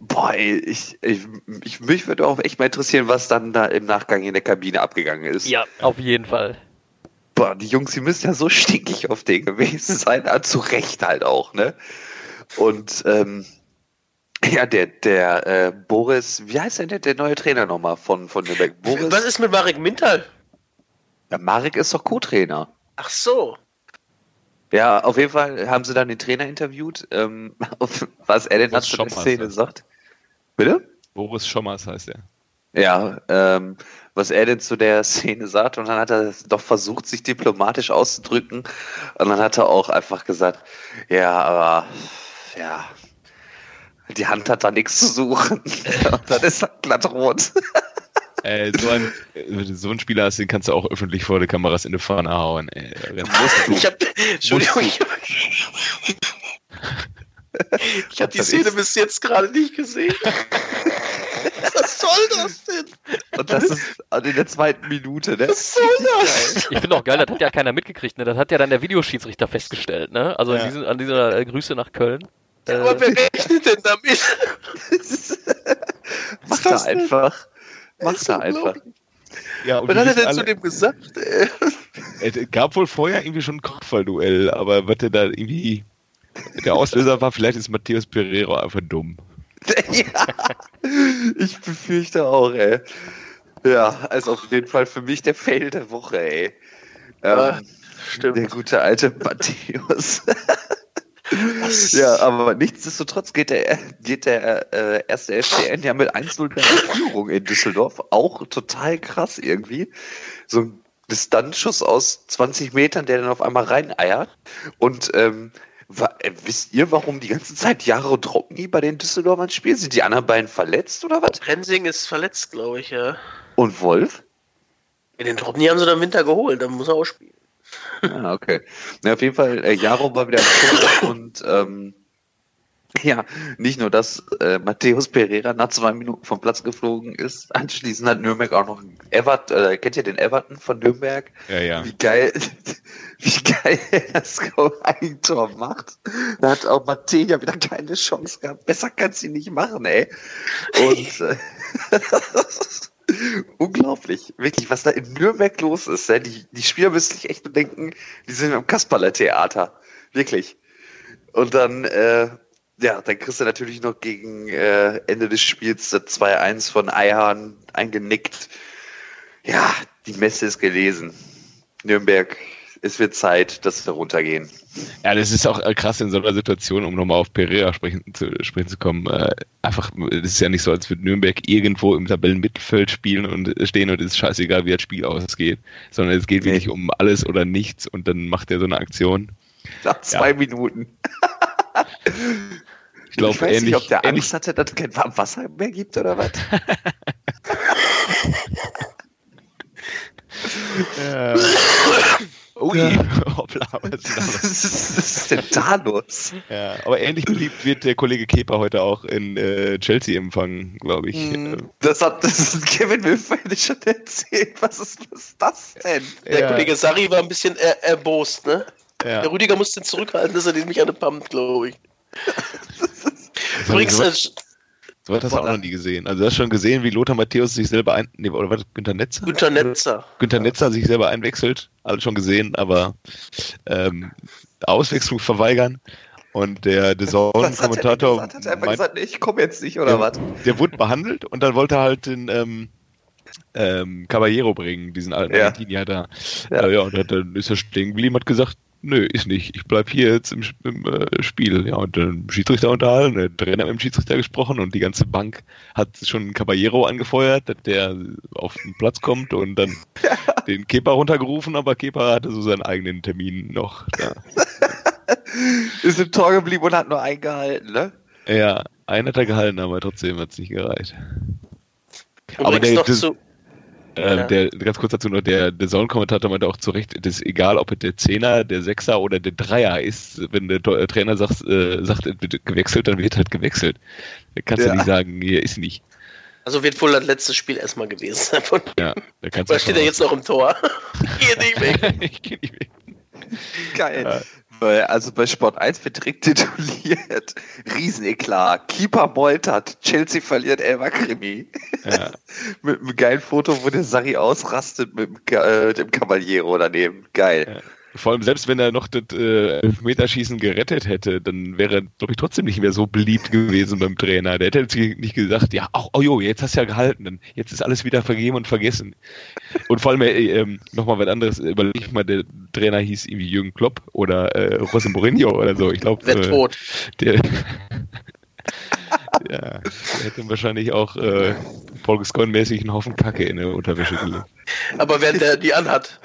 Boah, ey, ich, ich, ich, mich würde auch echt mal interessieren, was dann da im Nachgang in der Kabine abgegangen ist. Ja, auf jeden Fall. Boah, die Jungs, die müssen ja so stinkig auf den gewesen sein, zu Recht halt auch, ne? Und, ähm, ja, der, der, äh, Boris, wie heißt denn der, der neue Trainer nochmal von, von Nürnberg? Boris? Was ist mit Marek Mintal? Ja, Marek ist doch Co-Trainer. Ach so. Ja, auf jeden Fall haben sie dann den Trainer interviewt, ähm, auf was er denn Boris dazu der Szene sagt. Bitte? Boris Schommers heißt er. Ja, ähm, was er denn zu der Szene sagt und dann hat er doch versucht, sich diplomatisch auszudrücken und dann hat er auch einfach gesagt, ja, aber ja, die Hand hat da nichts zu suchen und dann ist er glatt rot. Äh, so, ein, äh, so ein Spieler hast, den kannst du auch öffentlich vor der Kameras in die Pfanne hauen. Ey. Ich hab, Entschuldigung, ich, habe die Szene ist? bis jetzt gerade nicht gesehen. Was soll das denn? Und das ist in der zweiten Minute, ne? Was soll das? Ich finde auch geil, das hat ja keiner mitgekriegt, ne? Das hat ja dann der Videoschiedsrichter festgestellt, ne? Also Ja. an, diesen, an dieser äh, Grüße nach Köln. Äh, Aber wer rechnet denn damit? Mach da das denn? einfach. Mach ist da einfach. Ja, und Was hat er denn alle- zu dem gesagt? Äh, Es gab wohl vorher irgendwie schon ein Kopfballduell, aber was der da irgendwie. Der Auslöser war, vielleicht ist Matthäus Pereiro einfach dumm. ja, ich befürchte auch, ey. Ja, also auf jeden Fall für mich der Fail der Woche, ey. Ja, Ähm, stimmt. der gute alte Matthäus. ja, aber nichtsdestotrotz geht der, geht der äh, erste FCN ja mit 1-0 in Führung in Düsseldorf. Auch total krass irgendwie. So ein Distanzschuss aus 20 Metern, der dann auf einmal reineiert. Und ähm, äh, wisst ihr, warum die ganze Zeit Jaro Dropny bei den Düsseldorfern spielen? Sind die anderen beiden verletzt oder was? Rensing ist verletzt, glaube ich, ja. Und Wolf? In den die haben sie dann im Winter geholt, dann muss er auch spielen. Ah, okay. Na, auf jeden Fall, äh, Jaro war wieder Tor und ähm, Ja, nicht nur, dass äh, Matthäus Pereira nach zwei Minuten vom Platz geflogen ist, anschließend hat Nürnberg auch noch Everton, äh, kennt ihr den Everton von Nürnberg? Ja, ja. Wie geil, wie geil er das Eigentor macht. Da hat auch Mattea wieder keine Chance gehabt. Besser kannst du ihn nicht machen, ey. Und äh, unglaublich, wirklich, was da in Nürnberg los ist. Ja? Die, die Spieler müssen sich echt bedenken, die sind im Kasperle-Theater. Wirklich. Und dann, äh, ja, dann kriegst du natürlich noch gegen äh, Ende des Spiels das 2-1 von Eihahn eingenickt. Ja, die Messe ist gelesen. Nürnberg, es wird Zeit, dass wir runtergehen. Ja, das ist auch äh, krass in so einer Situation, um nochmal auf Pereira sprechen zu, sprechen zu kommen. Äh, einfach, es ist ja nicht so, als würde Nürnberg irgendwo im Tabellenmittelfeld spielen und stehen und es ist scheißegal, wie das Spiel ausgeht, sondern es geht wirklich um alles oder nichts und dann macht er so eine Aktion. Nach zwei ja. Minuten. Ich glaube, weiß ähnlich. nicht, ob der Angst hatte, dass es kein warmes Wasser mehr gibt oder was. Ja. Ui, hoppla, was ist denn da los? Was ist denn da los? Ja, aber ähnlich beliebt wird der Kollege Kepa heute auch in äh, Chelsea empfangen, glaube ich. Hm, Das hat das hat Kevin Wilfried schon erzählt. Was ist, was ist das denn? Der Ja. Kollege Sari war ein bisschen er, erbost, ne? Ja. Der Rüdiger musste ihn zurückhalten, dass er den nicht an den pumpt, glaube ich. Übrigens, so, äh, was hast du auch noch nie gesehen. Also du hast schon gesehen, wie Lothar Matthäus sich selber ein... Nee, oder was? Günter Netzer? Günter Netzer. Günter Netzer sich selber einwechselt. Alles schon gesehen, aber ähm, Auswechslung verweigern. Und der Was hat? Hat er einfach gesagt, nee, ich komme jetzt nicht, oder was? der wurde behandelt und dann wollte er halt den ähm, ähm, Caballero bringen, diesen alten Ja. Argentinier da. Ja. Ja, ja und dann ist er stehen geblieben, hat gesagt, nö, ist nicht, ich bleib hier jetzt im, im äh, Spiel. Ja, und dann Schiedsrichter unterhalten, der Trainer mit dem Schiedsrichter gesprochen und die ganze Bank hat schon Caballero angefeuert, dass der auf den Platz kommt und dann den Kepa runtergerufen, aber Kepa hatte so seinen eigenen Termin noch. Da. Ist im Tor geblieben und hat nur eingehalten, ne? Ja, einen hat er gehalten, aber trotzdem hat es nicht gereicht. Aber Übrigens der- noch das- zu. Ähm, Ja. der, ganz kurz dazu noch, der, der Zone-Kommentator meinte auch zu Recht, es ist egal, ob es der Zehner, der Sechser oder der Dreier ist. Wenn der äh, Trainer sagt, äh, sagt, es wird gewechselt, dann wird halt gewechselt. Da kannst Ja. du nicht sagen, hier ist nicht. Also wird wohl das letzte Spiel erstmal gewesen sein. Von Ja, da kannst Oder steht er jetzt noch im Tor? Hier nicht weg. ich geh nicht weg. Geil. Weil, Also bei Sport 1 wird direkt tituliert. Rieseneklar. Keeper moltert. Chelsea verliert Elva Krimi. Ja. mit einem geilen Foto, wo der Sari ausrastet mit dem, äh, dem Caballero daneben. Geil. Ja. Vor allem, selbst wenn er noch das äh, Elfmeterschießen gerettet hätte, dann wäre er, glaube ich, trotzdem nicht mehr so beliebt gewesen beim Trainer. Der hätte jetzt nicht gesagt, ja, oh, oh jo, jetzt hast du ja gehalten, dann jetzt ist alles wieder vergeben und vergessen. Und vor allem, äh, ähm, nochmal was anderes, überleg ich mal, der Trainer hieß irgendwie Jürgen Klopp oder äh, José Mourinho oder so. Ich glaube, Wer äh, tot. der, ja, der hätte wahrscheinlich auch äh, Paul Gascoigne-mäßig einen Haufen Kacke in der Unterwäsche gelegt. Aber während der die anhat.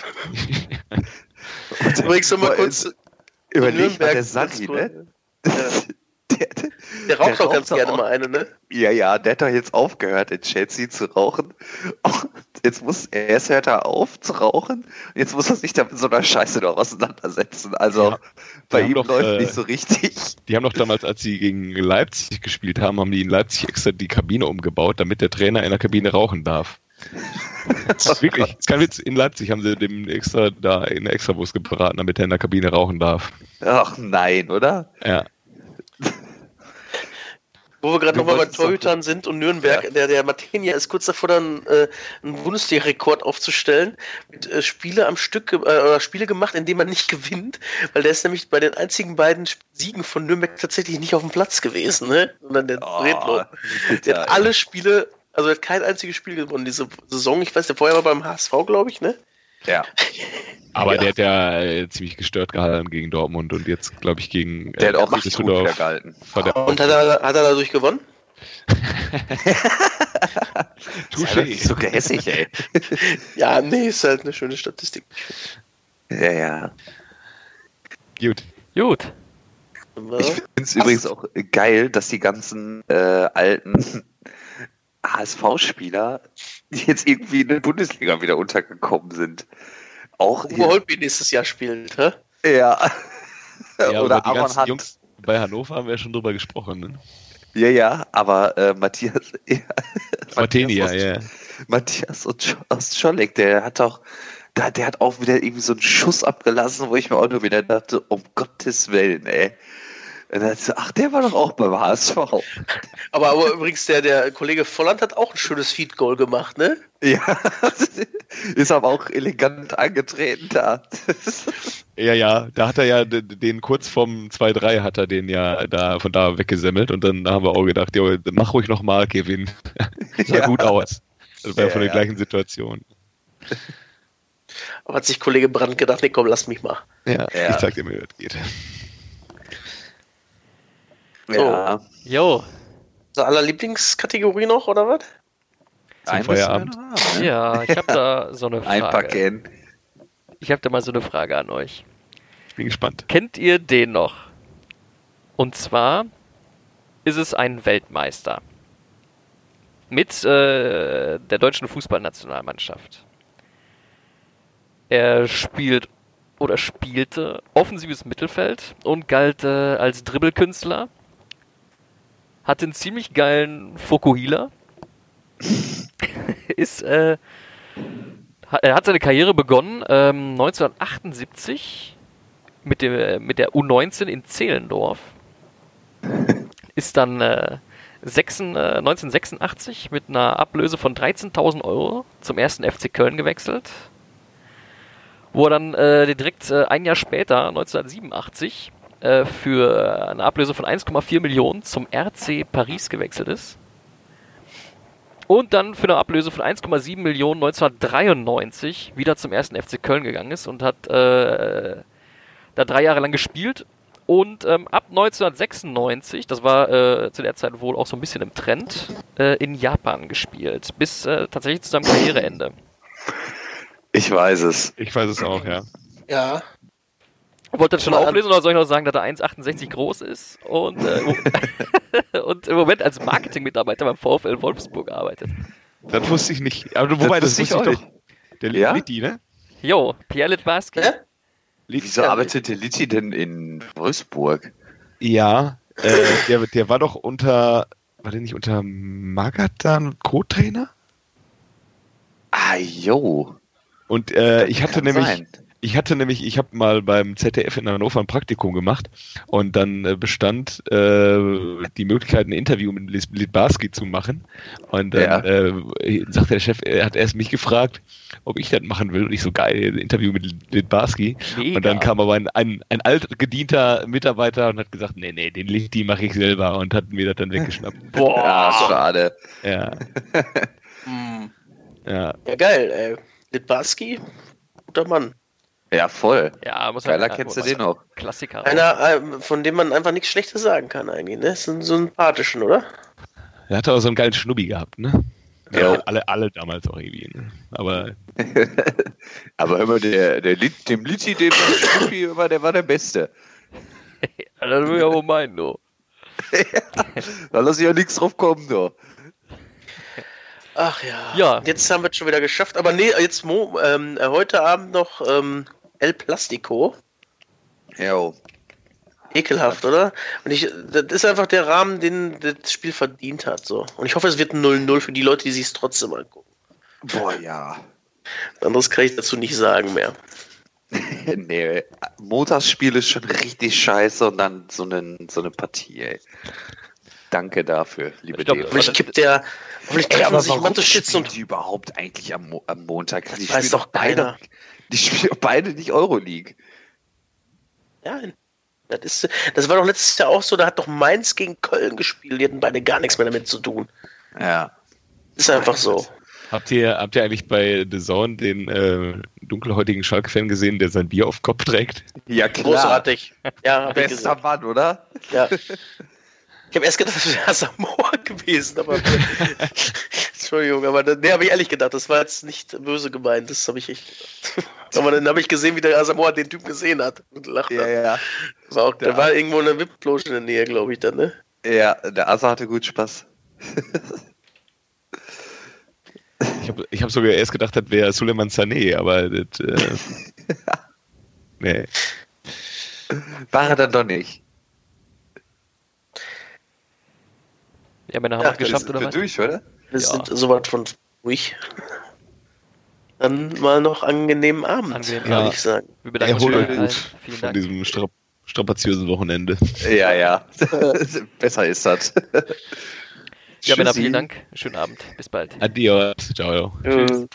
Übrigens noch mal kurz. Überleg mal, der Sari, ne? Ja. Der, Der raucht doch ganz gerne auch- mal eine, ne? Ja, ja, der hat doch jetzt aufgehört, in Chelsea zu rauchen. Und jetzt muss, erst hört er auf zu rauchen, und jetzt muss er sich da mit so einer Scheiße noch auseinandersetzen. Also, Ja, bei ihm doch, läuft äh, nicht so richtig. Die haben doch damals, als sie gegen Leipzig gespielt haben, haben die in Leipzig extra die Kabine umgebaut, damit der Trainer in der Kabine rauchen darf. Das ist wirklich, das ist kein Witz. In Leipzig haben sie dem extra da in der Extrawurst gebraten, damit er in der Kabine rauchen darf. Ach nein, oder? Ja. Wo wir gerade nochmal bei Torhütern sind und Nürnberg, der, der Martinia ist kurz davor, dann äh, einen Bundesliga-Rekord aufzustellen, mit äh, Spiele am Stück äh, oder Spiele gemacht, in denen man nicht gewinnt, weil der ist nämlich bei den einzigen beiden Siegen von Nürnberg tatsächlich nicht auf dem Platz gewesen, ne? Sondern der Oh, Bredlow. Der hat alle Spiele, also er hat kein einziges Spiel gewonnen diese Saison. Ich weiß, der vorher war beim HSV, glaube ich, ne? Ja. Aber Ja. der hat ja äh, ziemlich gestört gehalten gegen Dortmund und jetzt, glaube ich, gegen Der hat äh, auch richtig gut wieder gehalten. Und hat er, hat er dadurch gewonnen? Sei doch nicht so gehässig, ey. Ja, nee, ist halt eine schöne Statistik. Ja, ja. Gut. Gut. Ich finde es übrigens auch geil, dass die ganzen äh, alten HSV-Spieler jetzt irgendwie in der Bundesliga wieder untergekommen sind. Auch Uwe Holtby nächstes Jahr spielt, hä? ja. Ja, Oder die Aaron Hunt. Jungs, bei Hannover haben wir ja schon drüber gesprochen. Ne? Ja, ja, aber äh, Matthias. Ja, Martini, ja, Matthias ja. aus- Matthias aus Scholleck, der hat auch. Da, der hat auch wieder irgendwie so einen Schuss abgelassen, wo ich mir auch nur wieder dachte, um Gottes Willen, ey. Und dann so, ach, der war doch auch beim HSV. Aber, aber übrigens, der, der Kollege Volland hat auch ein schönes Feed-Goal gemacht, ne? Ja, ist aber auch elegant angetreten da. Ja, ja, da hat er ja den kurz vom 2-3 hat er den ja da von da weggesemmelt und dann haben wir auch gedacht, jo, mach ruhig nochmal, Kevin. Sah Ja. gut aus. Das war Ja, von der ja. gleichen Situation. Aber hat sich Kollege Brandt gedacht, nee, komm, lass mich mal. Ja, Ja. ich sag dir, wie das geht. Ja, Jo, So aller Lieblingskategorie noch, oder was? Zum ein Feierabend. ja, ich habe da so eine Frage. Einpacken. Ich habe da mal so eine Frage an euch. Ich bin gespannt. Kennt ihr den noch? Und zwar ist es ein Weltmeister mit äh, der deutschen Fußballnationalmannschaft. Er spielt oder spielte offensives Mittelfeld und galt äh, als Dribbelkünstler. Hatte einen ziemlich geilen Fokuhila. ist äh, er hat seine Karriere begonnen ähm, 1978 mit, dem, mit der U19 in Zehlendorf. Ist dann äh, sechsen- äh, 1986 mit einer Ablöse von 13.000 Euro zum ersten FC Köln gewechselt. Wo er dann äh, direkt äh, ein Jahr später, 1987, äh, für eine Ablöse von 1,4 Millionen zum RC Paris gewechselt ist. Und dann für eine Ablöse von 1,7 Millionen 1993 wieder zum ersten FC Köln gegangen ist und hat äh, da drei Jahre lang gespielt. Und ähm, ab 1996, das war äh, zu der Zeit wohl auch so ein bisschen im Trend, äh, in Japan gespielt. Bis äh, tatsächlich zu seinem Karriereende. Ich weiß es. Ich weiß es auch, ja. Ja. Wollt ihr das schon auflesen oder soll ich noch sagen, dass er 1,68 groß ist und, äh, und im Moment als Marketingmitarbeiter beim VfL Wolfsburg arbeitet? Das wusste ich nicht. Aber wobei, das, wusste ich wusste ich doch. Der Ja? Litti, ne? Jo, Pierre Litbarski. Hä? Wieso arbeitet der Litti denn in Wolfsburg? Ja, äh, der, der war doch unter, war der nicht unter Magadan Co-Trainer? Ah, jo. Und äh, ich hatte nämlich, sein. Ich hatte nämlich, ich habe mal beim ZDF in Hannover ein Praktikum gemacht und dann äh, bestand äh, die Möglichkeit, ein Interview mit Litbarski zu machen. Und dann Ja. äh, sagte der Chef, er hat erst mich gefragt, ob ich das machen will. Und ich so, geil, ein Interview mit Litbarski. Mega. Und dann kam aber ein, ein, ein altgedienter Mitarbeiter und hat gesagt, nee, nee, den Licht, die mache ich selber und hat mir das dann weggeschnappt. Boah. Ah, schade. Ja, Hm. ja. Ja, geil, ey. Litbarski, guter Mann. Ja, voll. Ja, muss Geiler ja, kennst du muss den auch. Klassiker. Einer, äh, von dem man einfach nichts Schlechtes sagen kann eigentlich, ne? Ist ein sympathischen, oder? Er hatte auch so einen geilen Schnubbi gehabt, ne? Ja. Ja, alle, alle damals auch irgendwie, ne? Aber Aber mal, der, der Lit, dem Litti, dem Schnuppi war, der war der Beste. Ja, das will ich aber meinen, du. Da lass ich ja nichts drauf kommen, du. Ach ja. Ja. Jetzt haben wir es schon wieder geschafft. Aber nee, jetzt mo, ähm, äh, heute Abend noch ähm, El Plastico. Jo. Ekelhaft, oder? Und ich, das ist einfach der Rahmen, den das Spiel verdient hat. So. Und ich hoffe, es wird ein 0-0 für die Leute, die sich es trotzdem angucken. Boah, ja. Anderes kann ich dazu nicht sagen mehr. nee, Montagsspiel ist schon richtig scheiße und dann so eine, so eine Partie, ey. Danke dafür, liebe Ich glaub, Deo. Hoffentlich kippt der. Ey, treffen aber sich warum Mathe spielen Schütz und. die überhaupt eigentlich am, Mo am Montag? Die weiß doch beide, keiner. Die spielen doch beide nicht Euroleague. Ja, das, ist, das war doch letztes Jahr auch so, da hat doch Mainz gegen Köln gespielt, die hatten beide gar nichts mehr damit zu tun. Ja. Ist einfach so. habt ihr, habt ihr eigentlich bei The Zone den äh, dunkelhäutigen Schalke-Fan gesehen, der sein Bier auf Kopf trägt? Ja, Großartig. Ja, Bester. Mann, oder? Ja. Ich habe erst gedacht, das wäre Samoa gewesen, aber. Entschuldigung, aber nee, habe ich ehrlich gedacht, das war jetzt nicht böse gemeint. Das habe ich echt. aber dann habe ich gesehen, wie der Asamoah den Typ gesehen hat und gelacht hat. ja. War auch, der Ja. war irgendwo in der in der Nähe, glaube ich, dann, ne? Ja, der Asa hatte gut Spaß. Ich habe ich hab sogar erst gedacht, das wäre Suleiman Sané, aber das, äh, nee. War er dann doch nicht. Ja, Männer haben Ja, es geschafft, sind oder wir was? durch, oder? Wir Ja. sind soweit von ruhig. Dann mal noch angenehmen Abend, Angenehmen würde Abend. ich sagen. Wir bedanken uns gut Vielen von Dank. diesem stra strapaziösen Wochenende. Ja, ja. Besser ist das. Ja, Männer, vielen Dank. Schönen Abend. Bis bald. Adios. Ciao. Äh,